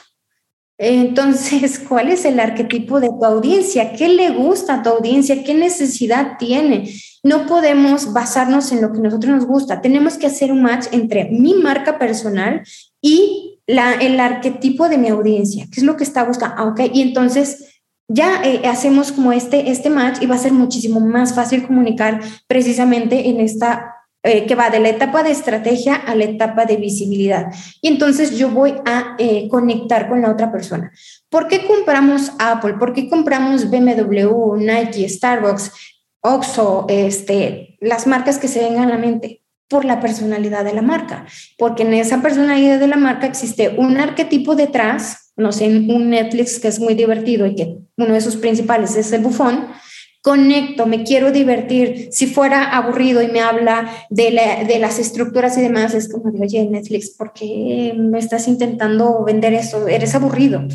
Entonces, ¿cuál es el arquetipo de tu audiencia? ¿Qué le gusta a tu audiencia? ¿Qué necesidad tiene? No podemos basarnos en lo que a nosotros nos gusta. Tenemos que hacer un match entre mi marca personal y el arquetipo de mi audiencia. ¿Qué es lo que está buscando? Ah, ok, y entonces ya eh, hacemos como este, este match y va a ser muchísimo más fácil comunicar precisamente en esta, eh, que va de la etapa de estrategia a la etapa de visibilidad. Y entonces yo voy a eh, conectar con la otra persona. ¿Por qué compramos Apple? ¿Por qué compramos BMW, Nike, Starbucks, Oxxo, este, las marcas que se vengan a la mente? por la personalidad de la marca, porque en esa personalidad de la marca existe un arquetipo detrás no sé, un Netflix que es muy divertido y que uno de sus principales es el bufón, conecto, me quiero divertir. Si fuera aburrido y me habla de, las estructuras y demás, es como oye, Netflix, ¿por qué me estás intentando vender eso? Eres aburrido.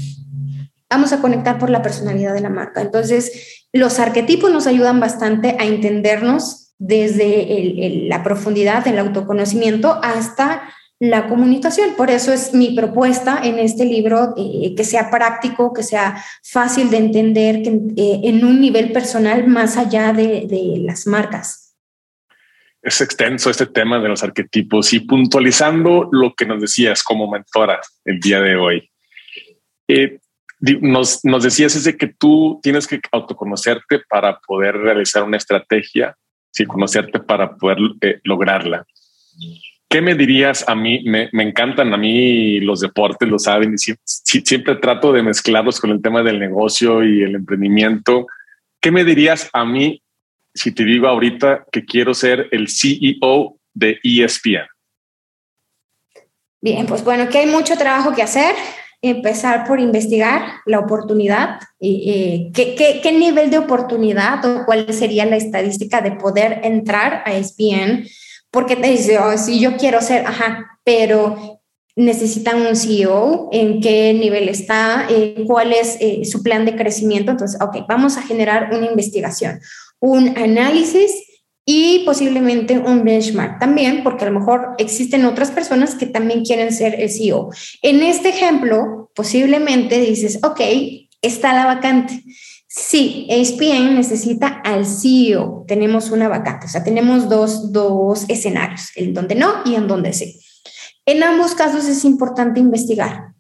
Vamos a conectar por la personalidad de la marca. Entonces, los arquetipos nos ayudan bastante a entendernos desde la profundidad del autoconocimiento hasta la comunicación. Por eso es mi propuesta en este libro, eh, que sea práctico, que sea fácil de entender, que, eh, en un nivel personal más allá de, las marcas. Es extenso este tema de los arquetipos y puntualizando lo que nos decías como mentora el día de hoy. Eh, nos, nos, decías es de que tú tienes que autoconocerte para poder realizar una estrategia, sí, conocerte para poder lograrla. ¿Qué me dirías a mí? Me, encantan a mí los deportes, lo saben, y siempre, trato de mezclarlos con el tema del negocio y el emprendimiento. ¿Qué me dirías a mí si te digo ahorita que quiero ser el CEO de ESPN? Bien, pues bueno, que hay mucho trabajo que hacer. Empezar por investigar la oportunidad, y, ¿qué, qué, nivel de oportunidad o cuál sería la estadística de poder entrar a ESPN porque te dice, oh, si yo quiero ser, ajá, pero necesitan un CEO, en qué nivel está, eh, cuál es eh, su plan de crecimiento. Entonces, ok, vamos a generar una investigación, un análisis y posiblemente un benchmark también, porque a lo mejor existen otras personas que también quieren ser el CEO. En este ejemplo, posiblemente dices, ok, está la vacante. Sí, ESPN necesita al CEO. Tenemos una vacante, o sea, tenemos dos, dos escenarios, en donde no y en donde sí. En ambos casos es importante investigar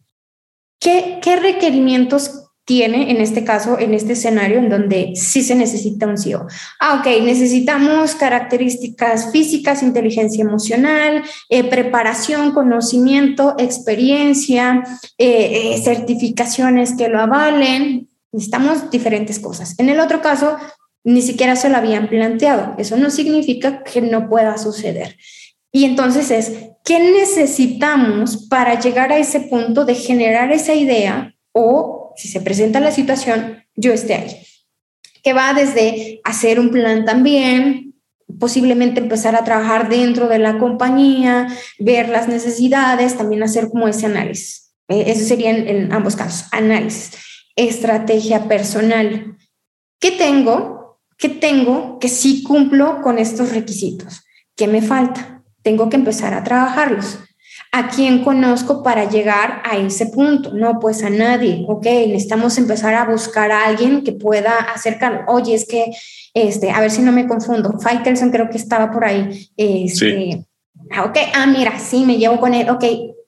qué, qué requerimientos tiene en este caso, en este escenario en donde sí se necesita un CEO. Ah, ok, necesitamos características físicas, inteligencia emocional, eh, preparación, conocimiento, experiencia, eh, eh, certificaciones que lo avalen. Necesitamos diferentes cosas. En el otro caso, ni siquiera se lo habían planteado. Eso no significa que no pueda suceder. Y entonces es, ¿qué necesitamos para llegar a ese punto de generar esa idea o si se presenta la situación, yo esté ahí. Que va desde hacer un plan también, posiblemente empezar a trabajar dentro de la compañía, ver las necesidades, también hacer como ese análisis. Eh, eso sería en, ambos casos, análisis, estrategia personal. ¿Qué tengo? ¿Qué tengo que sí cumplo con estos requisitos? ¿Qué me falta? Tengo que empezar a trabajarlos. ¿A quién conozco para llegar a ese punto? No, pues a nadie. Ok, necesitamos empezar a buscar a alguien que pueda acercar. Oye, es que, este, a ver si no me confundo. Faitelson creo que estaba por ahí. Este, ah, Ok, ah, mira, sí, me llevo con él. Ok,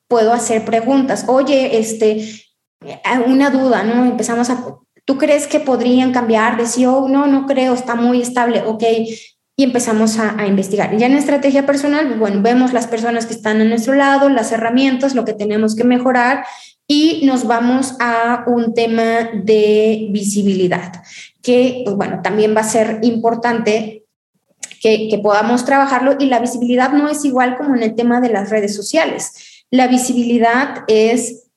puedo hacer preguntas. Oye, este, una duda, ¿no? Empezamos a, ¿tú crees que podrían cambiar de sí o no? No creo, está muy estable. Ok, y empezamos a, investigar. Ya en estrategia personal, pues, bueno, vemos las personas que están a nuestro lado, las herramientas, lo que tenemos que mejorar y nos vamos a un tema de visibilidad, que, pues, bueno, también va a ser importante que, que podamos trabajarlo y la visibilidad no es igual como en el tema de las redes sociales. La visibilidad es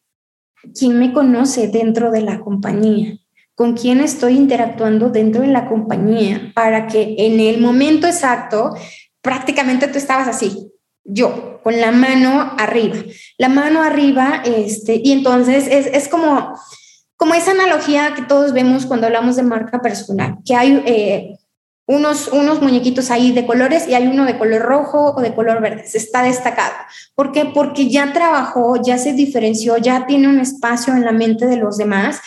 quién me conoce dentro de la compañía con quién estoy interactuando dentro de la compañía para que en el momento exacto prácticamente tú estabas así, yo, con la mano arriba, la mano arriba, este, y entonces es, es como, como esa analogía que todos vemos cuando hablamos de marca personal, que hay eh, unos, unos muñequitos ahí de colores y hay uno de color rojo o de color verde, está destacado. ¿Por qué? Porque ya trabajó, ya se diferenció, ya tiene un espacio en la mente de los demás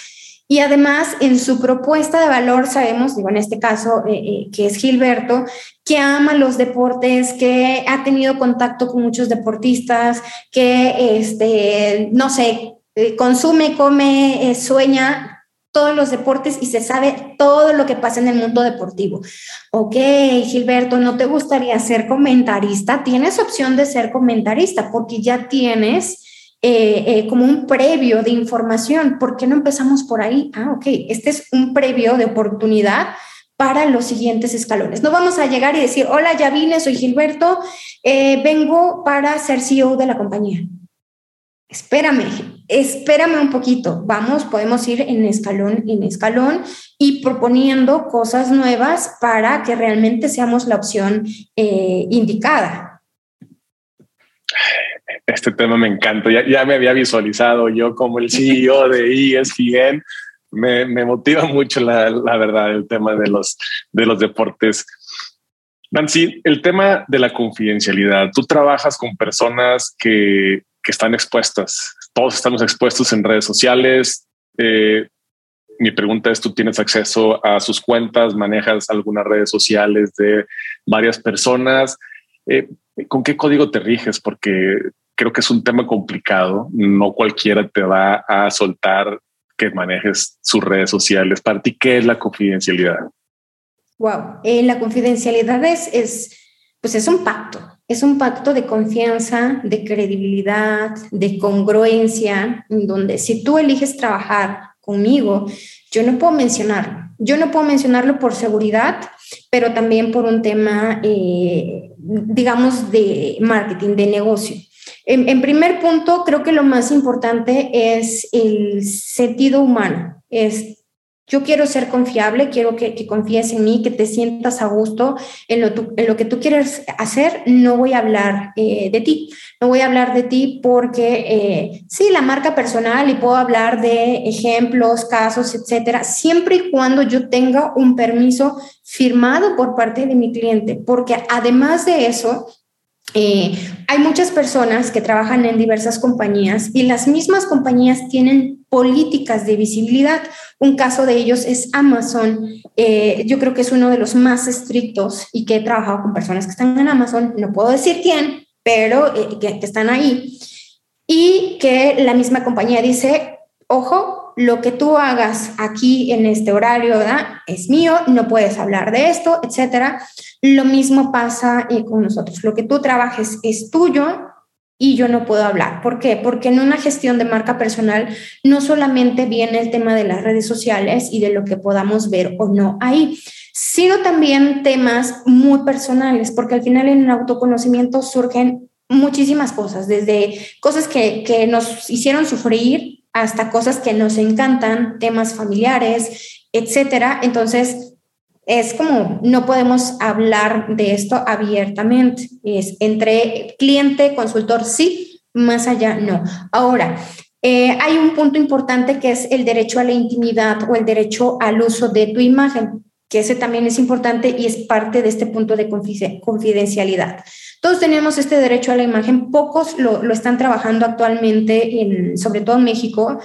y además, en su propuesta de valor, sabemos, digo, en este caso, eh, eh, que es Gilberto, que ama los deportes, que ha tenido contacto con muchos deportistas, que, este, no sé, eh, consume, come, sueña todos los deportes y se sabe todo lo que pasa en el mundo deportivo. Ok, Gilberto, ¿no te gustaría ser comentarista? Tienes opción de ser comentarista porque ya tienes eh, eh, como un previo de información. ¿Por qué no empezamos por ahí? Ah, ok, este es un previo de oportunidad para los siguientes escalones. No vamos a llegar y decir, hola, ya vine, soy Gilberto, eh, vengo para ser CEO de la compañía. Espérame, espérame un poquito. Vamos, podemos ir en escalón en escalón y proponiendo cosas nuevas para que realmente seamos la opción indicada este tema me encanta. Ya, ya, me había visualizado yo como el CEO de ESPN. Me, me motiva mucho la, la, verdad el tema de los, de los deportes. Nancy, el tema de la confidencialidad. Tú trabajas con personas que, que están expuestas. Todos estamos expuestos en redes sociales. Eh, mi pregunta es, ¿tú tienes acceso a sus cuentas? ¿Manejas algunas redes sociales de varias personas? Eh, ¿Con qué código te riges? Porque creo que es un tema complicado. No cualquiera te va a soltar que manejes sus redes sociales. Para ti, ¿qué es la confidencialidad? Wow, eh, la confidencialidad es, es, pues es un pacto. Es un pacto de confianza, de credibilidad, de congruencia, en donde si tú eliges trabajar conmigo, yo no puedo mencionarlo. Yo no puedo mencionarlo por seguridad, pero también por un tema, eh, digamos, de marketing, de negocio. En, primer punto, creo que lo más importante es el sentido humano. Yo quiero ser confiable, quiero que, confíes en mí, que te sientas a gusto en lo, en lo que tú quieres hacer. No voy a hablar eh, de ti, no voy a hablar de ti porque eh, sí, la marca personal y puedo hablar de ejemplos, casos, etcétera, siempre y cuando yo tenga un permiso firmado por parte de mi cliente, porque además de eso, eh, hay muchas personas que trabajan en diversas compañías y las mismas compañías tienen políticas de visibilidad. Un caso de ellos es Amazon. Eh, yo creo que es uno de los más estrictos y que he trabajado con personas que están en Amazon. No puedo decir quién, pero eh, que, están ahí. Y que la misma compañía dice, ojo, lo que tú hagas aquí en este horario es mío, no puedes hablar de esto, etcétera. Lo mismo pasa eh, con nosotros. Lo que tú trabajes es tuyo y yo no puedo hablar. ¿Por qué? Porque en una gestión de marca personal no solamente viene el tema de las redes sociales y de lo que podamos ver o no ahí, sino también temas muy personales, porque al final en el autoconocimiento surgen muchísimas cosas, desde cosas que, que nos hicieron sufrir hasta cosas que nos encantan, temas familiares, etcétera. Entonces, es como no podemos hablar de esto abiertamente. Es entre cliente, consultor, sí, más allá, no. Ahora, eh, hay un punto importante que es el derecho a la intimidad o el derecho al uso de tu imagen, que ese también es importante y es parte de este punto de confidencialidad. Todos tenemos este derecho a la imagen, pocos lo, lo están trabajando actualmente, en, sobre todo en México,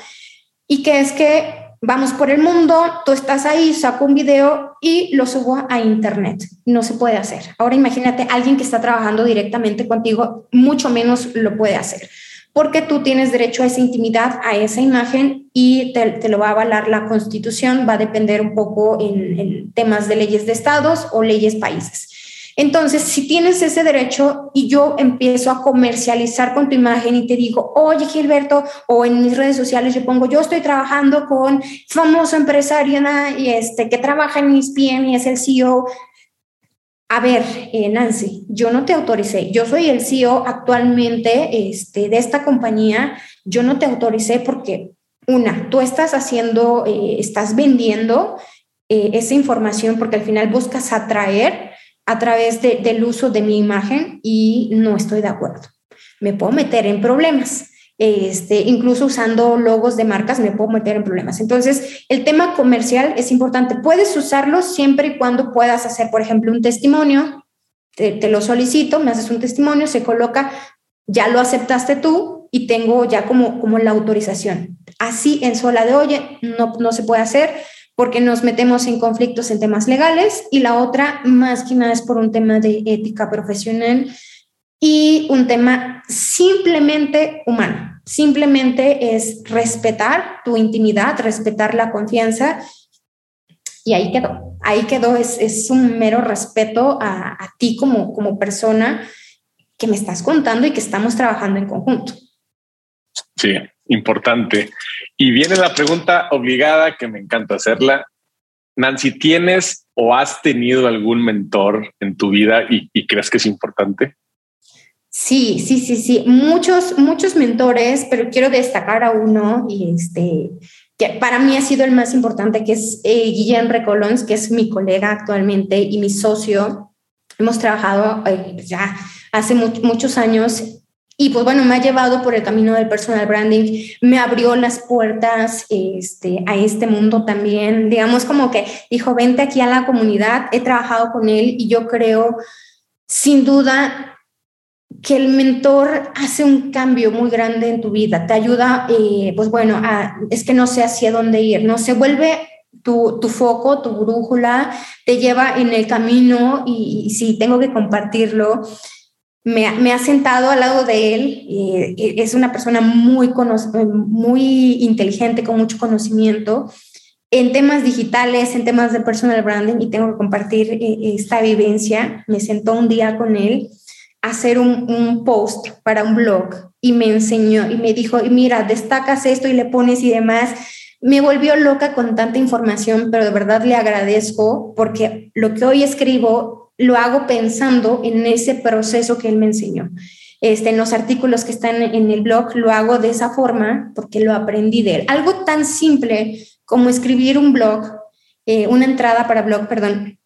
y que es que vamos por el mundo, tú estás ahí, saco un video y lo subo a internet. No se puede hacer. Ahora imagínate, alguien que está trabajando directamente contigo, mucho menos lo puede hacer, porque tú tienes derecho a esa intimidad, a esa imagen y te, lo va a avalar la constitución, va a depender un poco en, en temas de leyes de estados o leyes países. Entonces, si tienes ese derecho y yo empiezo a comercializar con tu imagen y te digo, oye Gilberto, o en mis redes sociales yo pongo, yo estoy trabajando con famoso empresario y este, que trabaja en mis ESPN y es el CEO. A ver, eh, Nancy, yo no te autoricé. Yo soy el CEO actualmente este, de esta compañía. Yo no te autoricé porque, una, tú estás haciendo, eh, estás vendiendo eh, esa información porque al final buscas atraer a través del uso de mi imagen y no estoy de acuerdo. Me puedo meter en problemas. Este, incluso usando logos de marcas me puedo meter en problemas. Entonces, el tema comercial es importante. Puedes usarlo siempre y cuando puedas hacer, por ejemplo, un testimonio. Te, te lo solicito, me haces un testimonio, se coloca, ya lo aceptaste tú y tengo ya como, como la autorización. Así en sola de, oye, no, no se puede hacer porque nos metemos en conflictos en temas legales y la otra más que nada es por un tema de ética profesional y un tema simplemente humano. Simplemente es respetar tu intimidad, respetar la confianza y ahí quedó. Ahí quedó, es, es un mero respeto a, a ti como, como persona que me estás contando y que estamos trabajando en conjunto. Sí, importante. Y viene la pregunta obligada que me encanta hacerla. Nancy, ¿tienes o has tenido algún mentor en tu vida y, crees que es importante? Sí, sí, sí, sí. Muchos, muchos mentores, pero quiero destacar a uno y este que para mí ha sido el más importante, que es eh, Guillén Recolons, que es mi colega actualmente y mi socio. Hemos trabajado eh, ya hace much, muchos años y pues bueno, me ha llevado por el camino del personal branding, me abrió las puertas este, a este mundo también. Digamos como que dijo, vente aquí a la comunidad, he trabajado con él y yo creo sin duda que el mentor hace un cambio muy grande en tu vida, te ayuda, eh, pues bueno, es que no sé hacia dónde ir, no se vuelve tu, tu, foco, tu brújula, te lleva en el camino y si tengo que compartirlo, me, ha sentado al lado de él. es una persona muy, muy inteligente, con mucho conocimiento en temas digitales, en temas de personal branding, y tengo que compartir eh, esta vivencia. Me sentó un día con él a hacer un, un post para un blog y me enseñó y me dijo, mira, destacas esto y le pones y demás. Me volvió loca con tanta información, pero de verdad le agradezco porque lo que hoy escribo lo hago pensando en ese proceso que él me enseñó. Este, en los artículos que están en el blog lo hago de esa forma porque lo aprendí de él. Algo tan simple como escribir un blog, eh, una entrada para blog, perdón,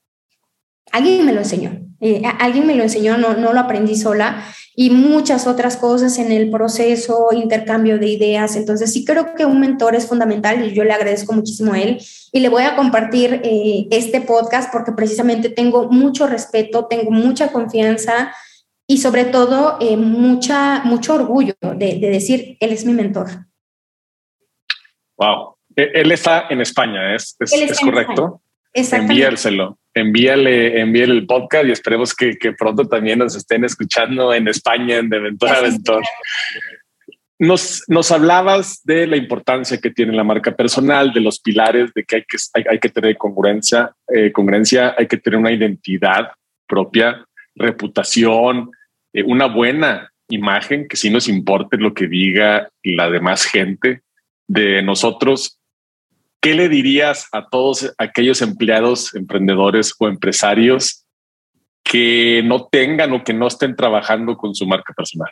alguien me lo enseñó. Eh, alguien me lo enseñó, no, no lo aprendí sola y muchas otras cosas en el proceso, intercambio de ideas. Entonces sí creo que un mentor es fundamental y yo le agradezco muchísimo a él y le voy a compartir eh, este podcast porque precisamente tengo mucho respeto, tengo mucha confianza y sobre todo eh, mucha, mucho orgullo de, de, decir, él es mi mentor. Wow. E, él está en España, ¿es, es, es correcto? Envíaselo envíale, envíale el podcast y esperemos que, que, pronto también nos estén escuchando en España, en De Mentor a Mentor. nos, nos hablabas de la importancia que tiene la marca personal, de los pilares, de que hay que, hay, que tener congruencia, eh, congruencia, hay que tener una identidad propia, reputación, eh, una buena imagen, que sí nos importe lo que diga la demás gente de nosotros. ¿Qué le dirías a todos aquellos empleados, emprendedores o empresarios que no tengan o que no estén trabajando con su marca personal?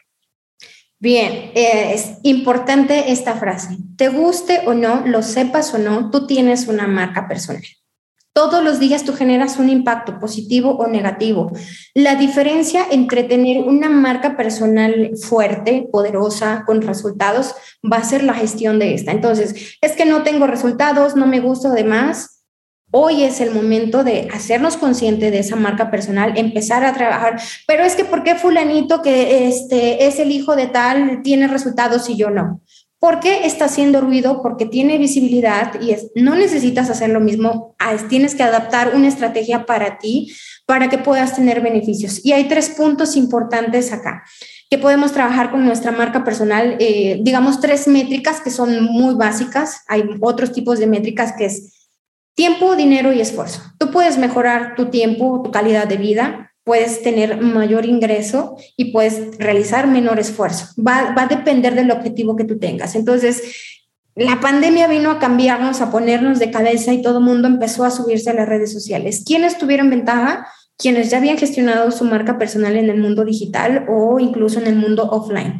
Bien, eh, es importante esta frase. Te guste o no, lo sepas o no, tú tienes una marca personal. Todos los días tú generas un impacto positivo o negativo. La diferencia entre tener una marca personal fuerte, poderosa, con resultados, va a ser la gestión de esta. Entonces, es que no tengo resultados, no me gusta, además, Hoy es el momento de hacernos consciente de esa marca personal, empezar a trabajar. Pero es que, ¿por qué fulanito que este, es el hijo de tal tiene resultados y yo no? ¿Por qué está haciendo ruido? Porque tiene visibilidad y es, no necesitas hacer lo mismo, tienes que adaptar una estrategia para ti para que puedas tener beneficios. Y hay tres puntos importantes acá que podemos trabajar con nuestra marca personal, eh, digamos tres métricas que son muy básicas. Hay otros tipos de métricas que es Tiempo, dinero y esfuerzo. Tú puedes mejorar tu tiempo, tu calidad de vida, puedes tener mayor ingreso y puedes realizar menor esfuerzo. Va, a depender del objetivo que tú tengas. Entonces, la pandemia vino a cambiarnos, a ponernos de cabeza y todo el mundo empezó a subirse a las redes sociales. ¿Quiénes tuvieron ventaja? Quienes ya habían gestionado su marca personal en el mundo digital o incluso en el mundo offline.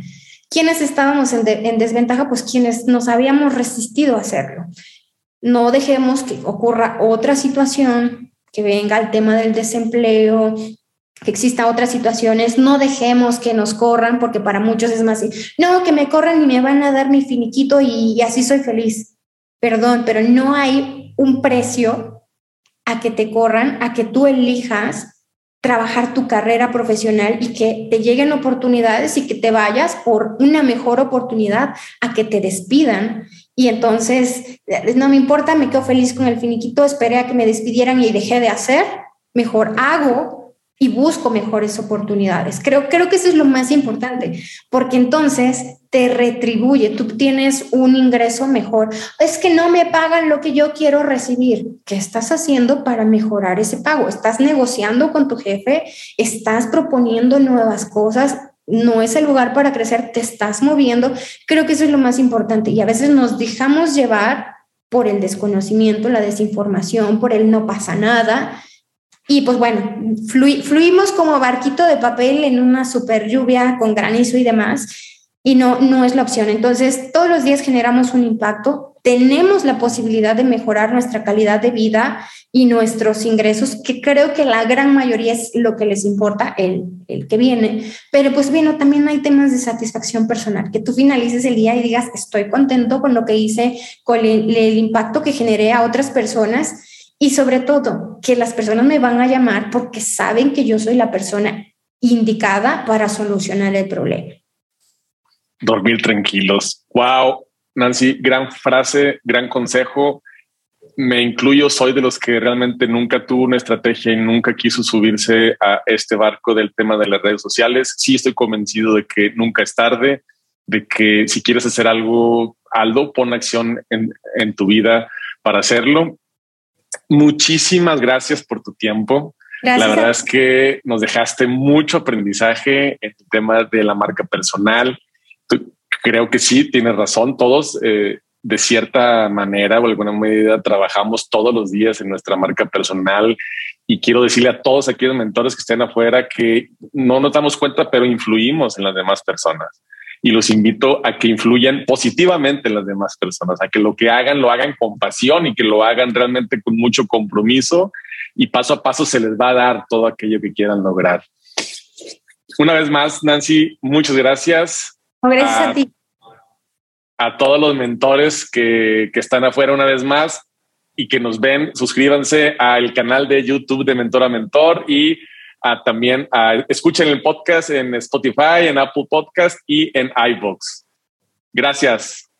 ¿Quiénes estábamos en, en desventaja? Pues quienes nos habíamos resistido a hacerlo no dejemos que ocurra otra situación, que venga el tema del desempleo, que existan otras situaciones, no dejemos que nos corran, porque para muchos es más, no, que me corran y me van a dar mi finiquito y, y así soy feliz. Perdón, pero no hay un precio a que te corran, a que tú elijas trabajar tu carrera profesional y que te lleguen oportunidades y que te vayas por una mejor oportunidad a que te despidan y entonces, no me importa, me quedo feliz con el finiquito, esperé a que me despidieran y dejé de hacer, mejor hago y busco mejores oportunidades. Creo, creo que eso es lo más importante, porque entonces te retribuye, tú tienes un ingreso mejor. Es que no me pagan lo que yo quiero recibir. ¿Qué estás haciendo para mejorar ese pago? ¿Estás negociando con tu jefe? ¿Estás proponiendo nuevas cosas? no es el lugar para crecer, te estás moviendo. Creo que eso es lo más importante y a veces nos dejamos llevar por el desconocimiento, la desinformación, por el no pasa nada. Y pues bueno, fluimos como barquito de papel en una super lluvia con granizo y demás y no, no es la opción. Entonces, todos los días generamos un impacto, tenemos la posibilidad de mejorar nuestra calidad de vida y nuestros ingresos, que creo que la gran mayoría es lo que les importa, el, el que viene. Pero pues bueno, también hay temas de satisfacción personal, que tú finalices el día y digas, estoy contento con lo que hice, con el impacto que generé a otras personas y sobre todo que las personas me van a llamar porque saben que yo soy la persona indicada para solucionar el problema dormir tranquilos. Wow, Nancy, gran frase, gran consejo. Me incluyo, soy de los que realmente nunca tuvo una estrategia y nunca quiso subirse a este barco del tema de las redes sociales. Sí estoy convencido de que nunca es tarde, de que si quieres hacer algo, Aldo, pon acción en, en tu vida para hacerlo. Muchísimas gracias por tu tiempo. La verdad es que nos dejaste mucho aprendizaje en el tema de la marca personal, creo que sí, tienes razón. Todos, eh, de cierta manera o alguna medida, trabajamos todos los días en nuestra marca personal. Y quiero decirle a todos aquellos mentores que estén afuera que no nos damos cuenta, pero influimos en las demás personas. Y los invito a que influyan positivamente en las demás personas, a que lo que hagan lo hagan con pasión y que lo hagan realmente con mucho compromiso y paso a paso se les va a dar todo aquello que quieran lograr. Una vez más, Nancy, muchas gracias. Gracias a, ti. A todos los mentores que, que están afuera una vez más y que nos ven, suscríbanse al canal de YouTube de Mentor a Mentor y también escuchen el podcast en Spotify, en Apple Podcast y en iBox. Gracias.